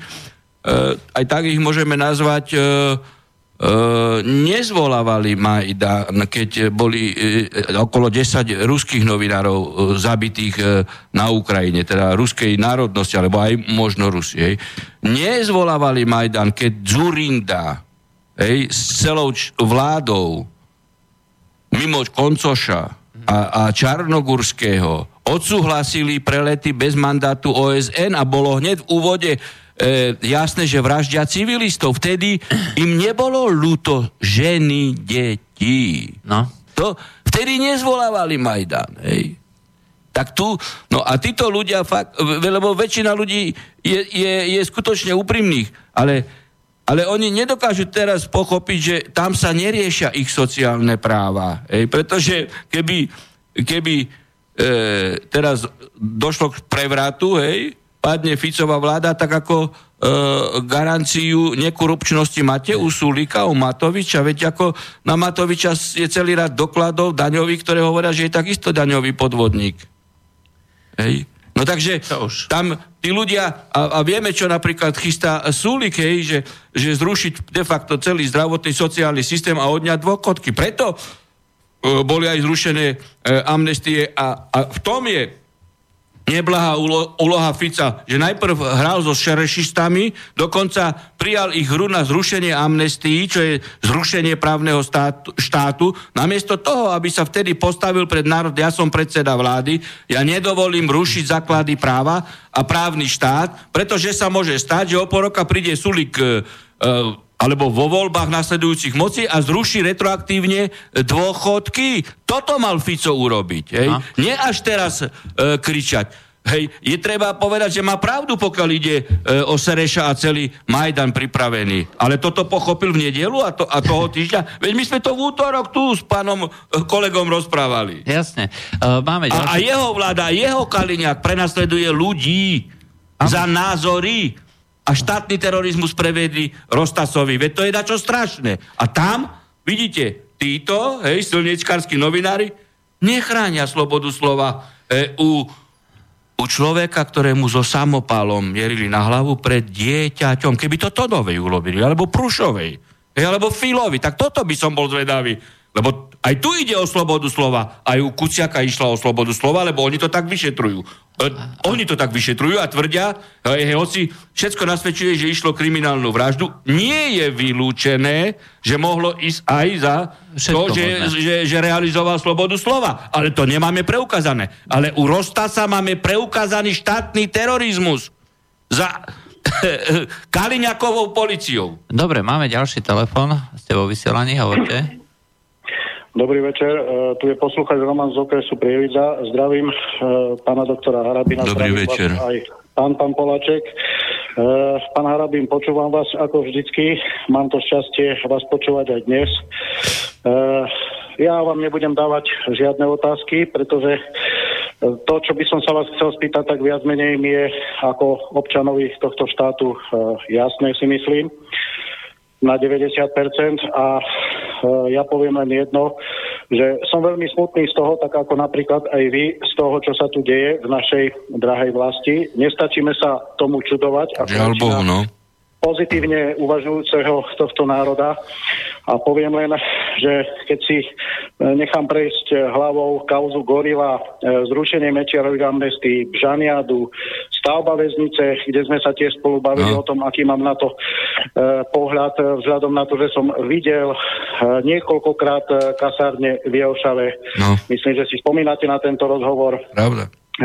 aj tak ich môžeme nazvať, e, e, nezvolávali Majdan, keď boli e, okolo 10 ruských novinárov zabitých na Ukrajine, teda ruskej národnosti, alebo aj možno Rusie. Nezvolávali Majdan, keď Zurinda hej, s celou vládou mimo Koncoša a, a Čarnogurského odsúhlasili prelety bez mandátu OSN a bolo hneď v úvode e, jasné, že vraždia civilistov. Vtedy im nebolo ľúto ženy, deti. No. To, vtedy nezvolávali Majdan. Hej. Tak tu, no a títo ľudia fakt, v- lebo väčšina ľudí je, je, je skutočne úprimných, ale, ale oni nedokážu teraz pochopiť, že tam sa neriešia ich sociálne práva. Hej, pretože keby, keby e, teraz došlo k prevratu, hej, padne Ficová vláda, tak ako e, garanciu nekorupčnosti máte u Sulika, u Matoviča, veď ako na Matoviča je celý rad dokladov daňových, ktoré hovoria, že je takisto daňový podvodník. Hej. No takže tam tí ľudia, a, a vieme, čo napríklad chystá Sulik, hej, že, že zrušiť de facto celý zdravotný sociálny systém a odňať dôchodky. Preto e, boli aj zrušené e, amnestie a, a v tom je neblahá úlo, úloha Fica, že najprv hral so šerešistami, dokonca prijal ich hru na zrušenie amnestií, čo je zrušenie právneho státu, štátu. Namiesto toho, aby sa vtedy postavil pred národ, ja som predseda vlády, ja nedovolím rušiť základy práva a právny štát, pretože sa môže stať, že o pol príde Sulik e, e, alebo vo voľbách nasledujúcich moci a zruší retroaktívne dôchodky. Toto mal Fico urobiť. Hej? A? Nie až teraz e, kričať. Hej, je treba povedať, že má pravdu, pokiaľ ide e, o Sereša a celý Majdan pripravený. Ale toto pochopil v nedelu a, to, a toho týždňa. Veď my sme to v útorok tu s pánom e, kolegom rozprávali. Jasne. Uh, máme A, a jeho vláda, jeho Kaliňák prenasleduje ľudí za názory a štátny terorizmus prevedli Rostasovi. Veď to je dačo strašné. A tam, vidíte, títo, hej, silničkársky novinári, nechránia slobodu slova e, u, u človeka, ktorému so samopalom mierili na hlavu pred dieťaťom. Keby to Todovej urobili, alebo Prušovej, hej, alebo Filovi, tak toto by som bol zvedavý. Lebo aj tu ide o slobodu slova. Aj u Kuciaka išla o slobodu slova, lebo oni to tak vyšetrujú. E, oni to tak vyšetrujú a tvrdia, hej, hej, hoci všetko nasvedčuje, že išlo kriminálnu vraždu, nie je vylúčené, že mohlo ísť aj za Všetko to, že, možné. že, že realizoval slobodu slova. Ale to nemáme preukázané. Ale u Rostasa máme preukázaný štátny terorizmus za Kaliňakovou policiou. Dobre, máme ďalší telefon. Ste vo vysielaní, hovorte. Dobrý večer, e, tu je poslucháč Roman z okresu Prievidza. Zdravím e, pána doktora Harabina. Dobrý večer. Aj pán, pán Poláček. E, pán Harabin, počúvam vás ako vždycky. Mám to šťastie vás počúvať aj dnes. Ja vám nebudem dávať žiadne otázky, pretože to, čo by som sa vás chcel spýtať, tak viac menej mi je ako občanovi tohto štátu jasné, si myslím na 90% a ja poviem len jedno. že som veľmi smutný z toho, tak ako napríklad aj vy, z toho, čo sa tu deje v našej drahej vlasti. Nestačíme sa tomu čudovať. Žiaľ Bohu, no pozitívne uvažujúceho tohto národa. A poviem len, že keď si e, nechám prejsť hlavou kauzu Gorila, e, zrušenie Mečiarových amnestí, Žaniadu, stavba väznice, kde sme sa tiež spolu bavili no. o tom, aký mám na to e, pohľad, vzhľadom na to, že som videl e, niekoľkokrát e, kasárne v Jelšave. No. Myslím, že si spomínate na tento rozhovor. Pravda. E,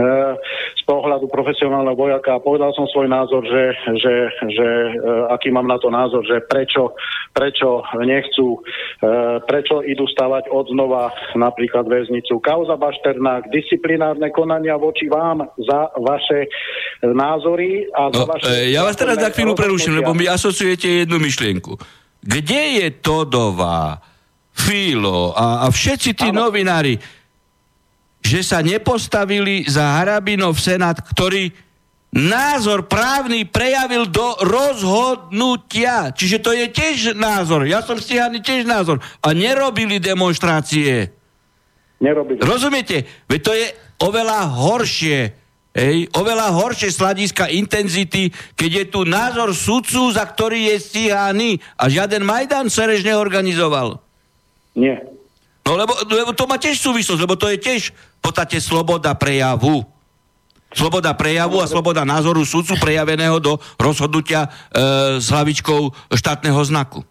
z pohľadu profesionálneho vojaka. Povedal som svoj názor, že, že, že e, aký mám na to názor, že prečo, prečo nechcú, e, prečo idú stavať od znova napríklad väznicu. Kauza Bašternák, disciplinárne konania voči vám za vaše názory a za no, vaše... Ja vás teraz na chvíľu preruším, lebo mi asociujete jednu myšlienku. Kde je Todová, Filo a, a všetci tí ano. novinári, že sa nepostavili za Harabinov senát, ktorý názor právny prejavil do rozhodnutia. Čiže to je tiež názor. Ja som stíhaný tiež názor. A nerobili demonstrácie. Nerobili. Rozumiete? Veď to je oveľa horšie. Ej, oveľa horšie z hľadiska intenzity, keď je tu názor sudcu, za ktorý je stíhaný a žiaden Majdan Sereš neorganizoval. Nie. No lebo, lebo to má tiež súvislosť, lebo to je tiež v podstate sloboda prejavu. Sloboda prejavu a sloboda názoru sudcu prejaveného do rozhodnutia e, s hlavičkou štátneho znaku.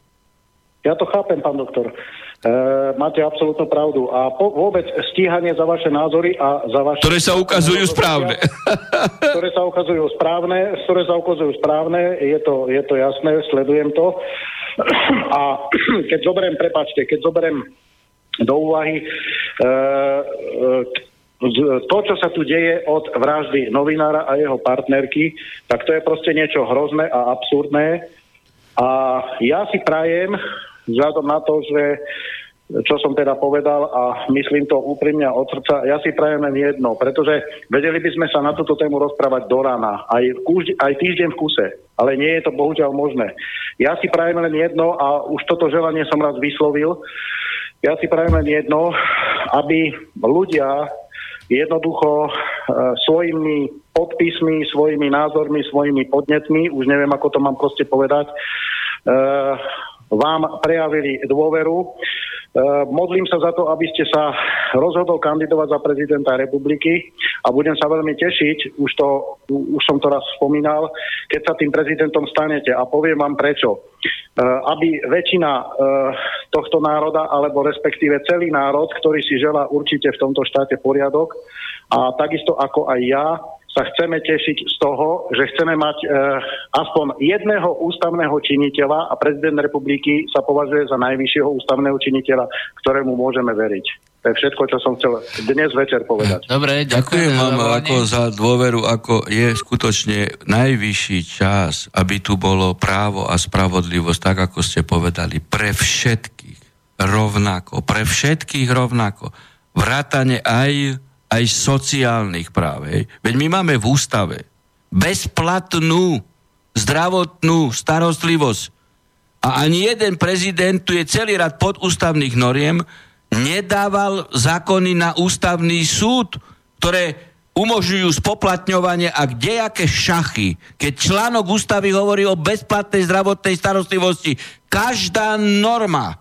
Ja to chápem, pán doktor. E, máte absolútnu pravdu. A po, vôbec stíhanie za vaše názory a za vaše... Ktoré sa ukazujú správne. ktoré sa ukazujú správne, ktoré sa ukazujú správne, je to, je to jasné, sledujem to. A keď zoberiem, prepačte, keď zoberiem do úvahy. E, e, to, čo sa tu deje od vraždy novinára a jeho partnerky, tak to je proste niečo hrozné a absurdné. A ja si prajem, vzhľadom na to, že čo som teda povedal a myslím to úprimne od srdca, ja si prajem len jedno, pretože vedeli by sme sa na túto tému rozprávať do rána, aj, aj týždeň v kuse, ale nie je to bohužiaľ možné. Ja si prajem len jedno a už toto želanie som raz vyslovil, ja si prajem len jedno, aby ľudia jednoducho e, svojimi podpismi, svojimi názormi, svojimi podnetmi, už neviem, ako to mám proste povedať, e, vám prejavili dôveru. Uh, modlím sa za to, aby ste sa rozhodol kandidovať za prezidenta republiky a budem sa veľmi tešiť, už, to, už som to raz spomínal, keď sa tým prezidentom stanete a poviem vám prečo. Uh, aby väčšina uh, tohto národa, alebo respektíve celý národ, ktorý si želá určite v tomto štáte poriadok a takisto ako aj ja, sa chceme tešiť z toho, že chceme mať e, aspoň jedného ústavného činiteľa a prezident republiky sa považuje za najvyššieho ústavného činiteľa, ktorému môžeme veriť. To je všetko, čo som chcel dnes večer povedať. Dobre, ďakujem vám ako za dôveru, ako je skutočne najvyšší čas, aby tu bolo právo a spravodlivosť, tak ako ste povedali, pre všetkých rovnako, pre všetkých rovnako. Vrátane aj aj sociálnych práv. Hej. Veď my máme v ústave bezplatnú zdravotnú starostlivosť. A ani jeden prezident, tu je celý rad podústavných noriem, nedával zákony na ústavný súd, ktoré umožňujú spoplatňovanie a kdejaké šachy. Keď článok ústavy hovorí o bezplatnej zdravotnej starostlivosti, každá norma,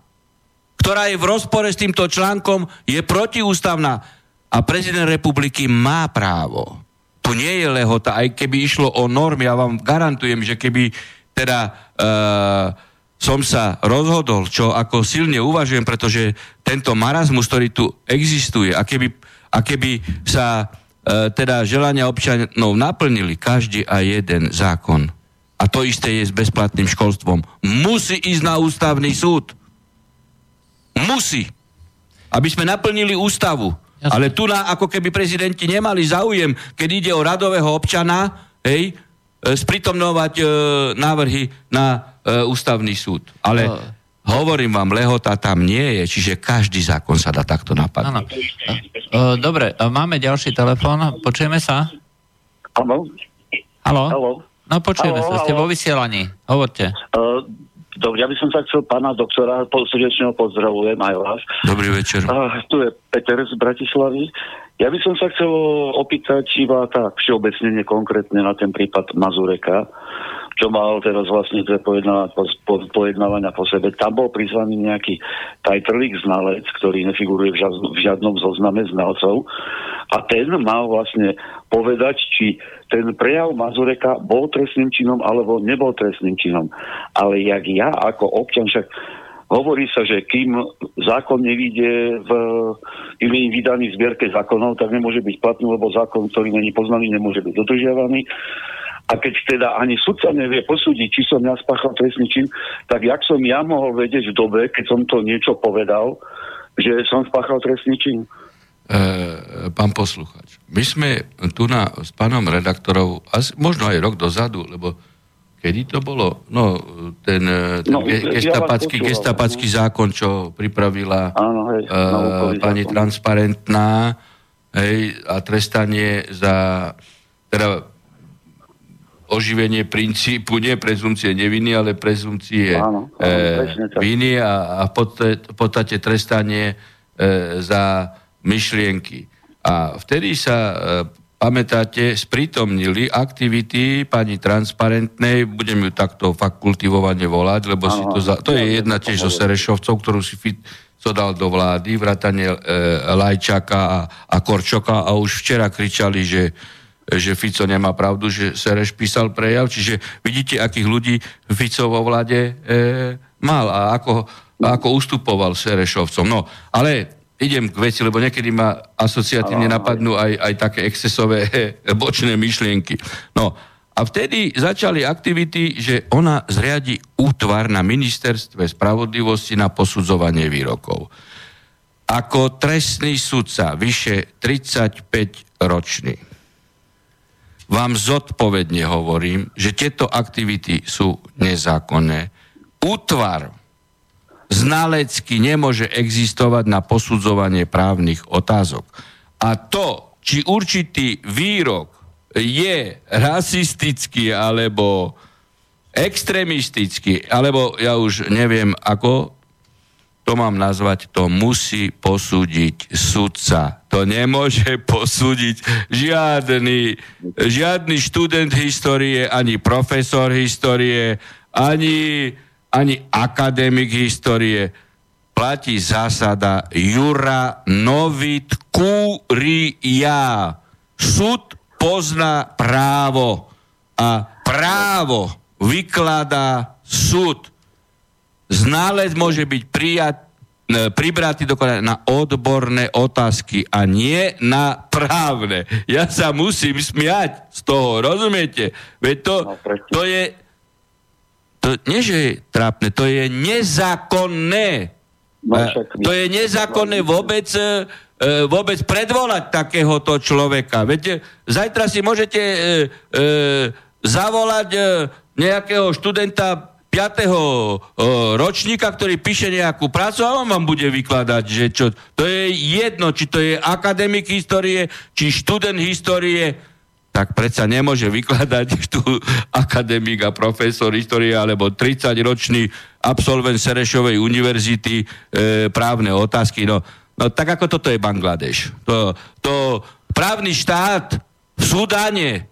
ktorá je v rozpore s týmto článkom, je protiústavná a prezident republiky má právo. Tu nie je lehota, aj keby išlo o normy, ja vám garantujem, že keby teda uh, som sa rozhodol, čo ako silne uvažujem, pretože tento marazmus, ktorý tu existuje, a keby, a keby sa uh, teda želania občanov naplnili každý a jeden zákon, a to isté je s bezplatným školstvom, musí ísť na ústavný súd. Musí. Aby sme naplnili ústavu. Jasne. Ale tu na, ako keby prezidenti nemali záujem, keď ide o radového občana, hej, e, spritomnovať e, návrhy na e, ústavný súd. Ale no. hovorím vám, lehota tam nie je, čiže každý zákon sa dá takto napadnúť. E, dobre, e, máme ďalší telefón, počujeme sa? Áno. Halo? No počujeme sa, ste vo vysielaní, hovorte. Uh, Dobre, ja by som sa chcel pána doktora, srdečne pozdravujem aj vás. Dobrý večer. A, tu je Peter z Bratislavy. Ja by som sa chcel opýtať iba tak všeobecne, konkrétne na ten prípad Mazureka, čo mal teraz vlastne dve pojednávania po sebe. Tam bol prizvaný nejaký tajtrlík znalec, ktorý nefiguruje v, žiadnom, v žiadnom zozname znalcov a ten mal vlastne povedať, či ten prejav Mazureka bol trestným činom alebo nebol trestným činom. Ale jak ja ako občan však hovorí sa, že kým zákon nevíde v iný vydaný zbierke zákonov, tak nemôže byť platný, lebo zákon, ktorý není poznaný, nemôže byť dodržiavaný. A keď teda ani sudca nevie posúdiť, či som ja spáchal trestný čin, tak jak som ja mohol vedieť v dobe, keď som to niečo povedal, že som spáchal trestný čin? E, pán posluchač, my sme tu na, s pánom redaktorov, asi, možno aj rok dozadu, lebo kedy to bolo? No, ten, ten no, ge, gestapacký, ja gestapacký zákon, čo pripravila Áno, hej, uh, pani zákon. Transparentná hej, a trestanie za teda oživenie princípu, nie prezumcie neviny, ale prezumcie áno, áno, e, viny a, a v podstate trestanie e, za myšlienky. A vtedy sa, e, pamätáte, sprítomnili aktivity pani Transparentnej, budem ju takto fakultivovane volať, lebo ano, si to, za, to je jedna tiež zo Serešovcov, ktorú si fit, co dal do vlády, vrátane e, Lajčaka a, a Korčoka a už včera kričali, že že Fico nemá pravdu, že Sereš písal prejav, čiže vidíte, akých ľudí Fico vo vláde e, mal a ako, ako ustupoval Serešovcom. No, ale idem k veci, lebo niekedy ma asociatívne napadnú aj, aj také excesové bočné myšlienky. No a vtedy začali aktivity, že ona zriadi útvar na ministerstve spravodlivosti na posudzovanie výrokov. Ako trestný sudca, vyše 35 ročný, vám zodpovedne hovorím, že tieto aktivity sú nezákonné. Útvar znalecky nemôže existovať na posudzovanie právnych otázok. A to, či určitý výrok je rasistický alebo extremistický, alebo ja už neviem ako to mám nazvať, to musí posúdiť sudca. To nemôže posúdiť žiadny, žiadny študent histórie, ani profesor histórie, ani ani akademik histórie. Platí zásada Jura Novit Kuria. Súd pozná právo a právo vykladá súd. Ználec môže byť prijat, e, pribratý dokonca na odborné otázky a nie na právne. Ja sa musím smiať z toho, rozumiete? Veď to, no, to je to nie, že je trápne, to je nezákonné. No, to je nezákonné vôbec, e, vôbec predvolať takéhoto človeka. Viete, zajtra si môžete e, e, zavolať e, nejakého študenta 5. E, ročníka, ktorý píše nejakú prácu a on vám bude vykladať, že čo, to je jedno, či to je akademik histórie, či študent histórie, tak predsa nemôže vykladať tu akademik a profesor histórie alebo 30-ročný absolvent Serešovej univerzity e, právne otázky. No, no tak ako toto je Bangladeš. To, to právny štát v Sudáne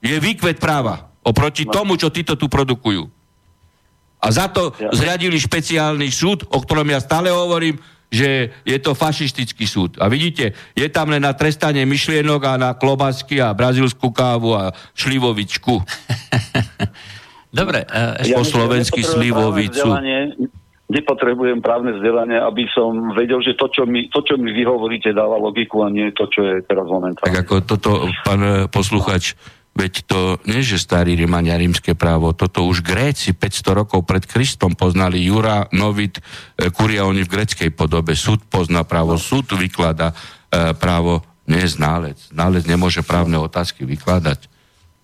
je výkvet práva oproti no. tomu, čo títo tu produkujú. A za to zriadili špeciálny súd, o ktorom ja stále hovorím, že je to fašistický súd. A vidíte, je tam len na trestanie myšlienok a na klobasky a brazilskú kávu a šlivovičku. Dobre. Uh, ja po slovensky slivovicu. Nepotrebujem právne vzdelanie, aby som vedel, že to čo, mi, to, čo mi vy hovoríte, dáva logiku a nie to, čo je teraz momentálne. Tak ako toto, pán posluchač, Veď to nie, že starý Rímania rímske právo, toto už Gréci 500 rokov pred Kristom poznali Jura, Novit, e, Kuria, oni v greckej podobe. Súd pozná právo, súd vyklada e, právo, nie je ználec. Ználec nemôže právne otázky vykladať.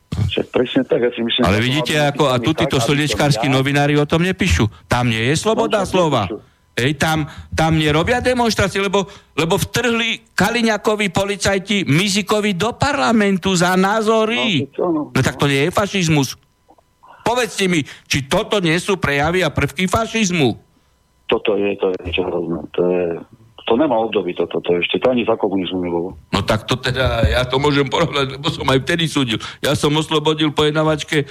Však presne tak, ja si myslím... Ale vidíte, ako, a tu títo slnečkársky novinári o tom nepíšu. Tam nie je sloboda slova. Nepíšu. Ej, tam, tam nerobia demonstrácie, lebo, lebo vtrhli Kaliňakovi policajti Mizikovi do parlamentu za názory. No, no, no tak to nie je fašizmus. povedzte mi, či toto nie sú prejavy a prvky fašizmu? Toto je, to je niečo hrozné. To je, to nemá období toto, to ešte, to ani za komunizmu nebolo. No tak to teda, ja to môžem porovnať, lebo som aj vtedy súdil. Ja som oslobodil pojednavačke e,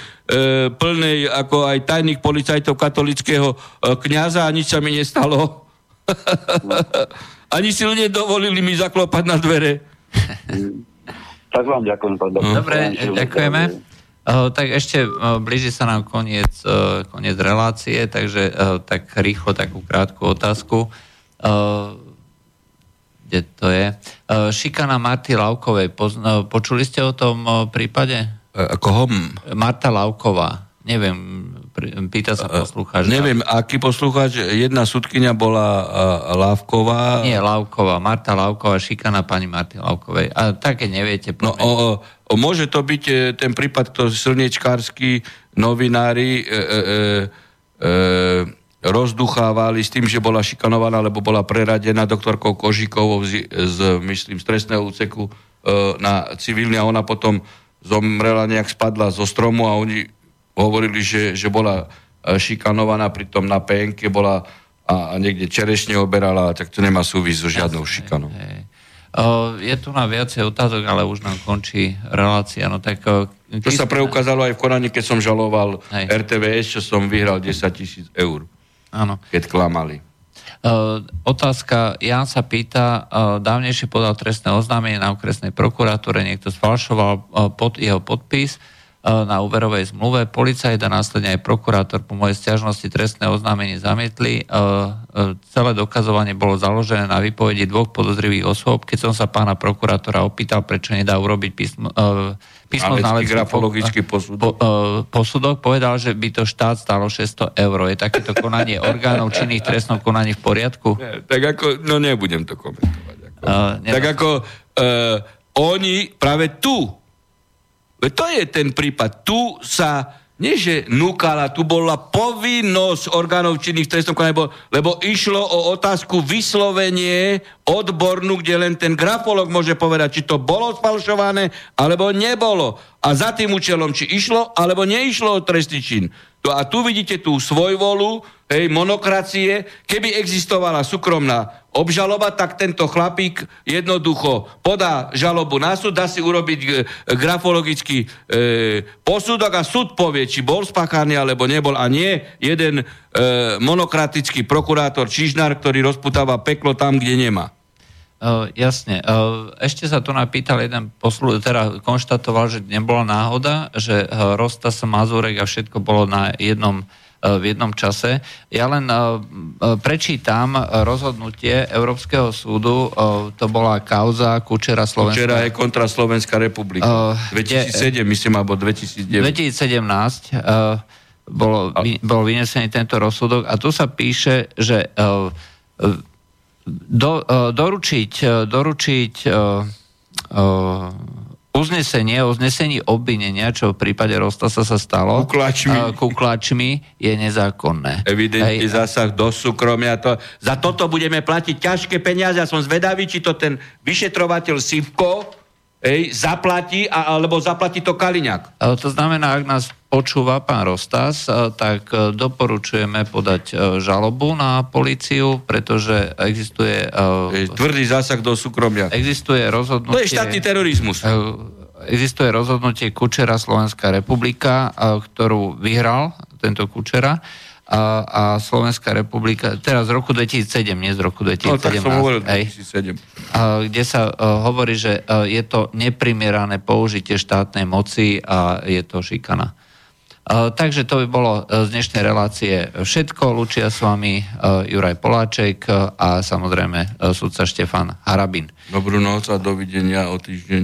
plnej ako aj tajných policajtov katolického e, kniaza a nič sa mi nestalo. Ani si ľudia dovolili mi zaklopať na dvere. tak vám ďakujem, pán doktor. Dobre, ďakujeme. Uh, tak ešte uh, blíži sa nám koniec, uh, koniec relácie, takže uh, tak rýchlo takú krátku otázku. Uh, kde to je? Uh, šikana Marty Laukovej. Počuli ste o tom uh, prípade? Uh, koho? Marta Lauková. Neviem, Pýta sa poslucháč. Neviem, aký poslucháč, jedna sudkynia bola Lávková. Nie, Lávková, Marta Lávková, šikana pani Marty Lávkovej. A také neviete. No, o, o, môže to byť e, ten prípad, to slnečkársky novinári e, e, e, rozduchávali s tým, že bola šikanovaná, lebo bola preradená doktorkou Kožikovou z, z myslím, stresného úceku e, na civilný a ona potom zomrela, nejak spadla zo stromu a oni hovorili, že, že bola e, šikanovaná, pritom na PNK bola a, a niekde čerešne oberala, tak to nemá súvisť so žiadnou šikanou. Je tu na viacej otázok, ale už nám končí relácia. No tak, to sa preukázalo aj v Korani, keď som žaloval hej. RTVS, čo som vyhral 10 tisíc eur. Áno. Keď klamali. Uh, otázka, Jan sa pýta, uh, dávnejšie podal trestné oznámenie na okresnej prokuratúre, niekto sfalšoval uh, pod jeho podpis, E, na úverovej zmluve. Policajt a následne aj prokurátor po mojej stiažnosti trestné oznámenie zamietli. E, e, celé dokazovanie bolo založené na výpovedi dvoch podozrivých osôb. Keď som sa pána prokurátora opýtal, prečo nedá urobiť písmo, písmo grafologický posudok. Po, posudok, povedal, že by to štát stalo 600 eur. Je takéto konanie orgánov činných trestnom konaní v poriadku? Nie, tak ako, no nebudem to komentovať. Ako. Uh, tak ako uh, oni práve tu to je ten prípad. Tu sa nie že núkala, tu bola povinnosť orgánov činných trestnom konaní, lebo, lebo išlo o otázku vyslovenie odbornú, kde len ten grafolog môže povedať, či to bolo spalšované, alebo nebolo. A za tým účelom, či išlo, alebo neišlo o trestný čin. To, a tu vidíte tú svojvolu, hej, monokracie. Keby existovala súkromná obžaloba, tak tento chlapík jednoducho podá žalobu na súd, dá si urobiť e, grafologický e, posudok a súd povie, či bol spáchaný alebo nebol a nie jeden e, monokratický prokurátor Čižnár, ktorý rozputáva peklo tam, kde nemá. Uh, jasne. Uh, ešte sa tu napýtal jeden poslu, teda konštatoval, že nebola náhoda, že uh, Rostas, Mazurek a všetko bolo na jednom v jednom čase. Ja len prečítam rozhodnutie Európskeho súdu, to bola kauza Kučera Slovenská. Kučera je kontra Slovenská republika. Uh, 2007, myslím, alebo 2009. 2017 uh, bolo, bol vynesený tento rozsudok a tu sa píše, že do, doručiť, doručiť uznesenie o znesení obvinenia, čo v prípade Rostasa sa stalo, kuklačmi, kuklačmi je nezákonné. Evidentný Hej. zásah do súkromia. To, za toto budeme platiť ťažké peniaze. Ja som zvedavý, či to ten vyšetrovateľ Sivko Ej, zaplatí, a, alebo zaplatí to Kaliňák. To znamená, ak nás počúva pán Rostas, tak e, doporučujeme podať e, žalobu na políciu, pretože existuje... Ej, tvrdý zásah do súkromia. Existuje rozhodnutie... To je štátny terorizmus. E, existuje rozhodnutie Kučera Slovenská republika, ktorú vyhral tento Kučera a, a Slovenská republika, teraz z roku 2007, nie z roku 2017. No, tak som hovoril 2007. A, kde sa uh, hovorí, že uh, je to neprimerané použitie štátnej moci a je to šikana. Uh, takže to by bolo z dnešnej relácie všetko. Lučia s vami uh, Juraj Poláček uh, a samozrejme uh, sudca Štefan Harabin. Dobrú noc a dovidenia o týždeň.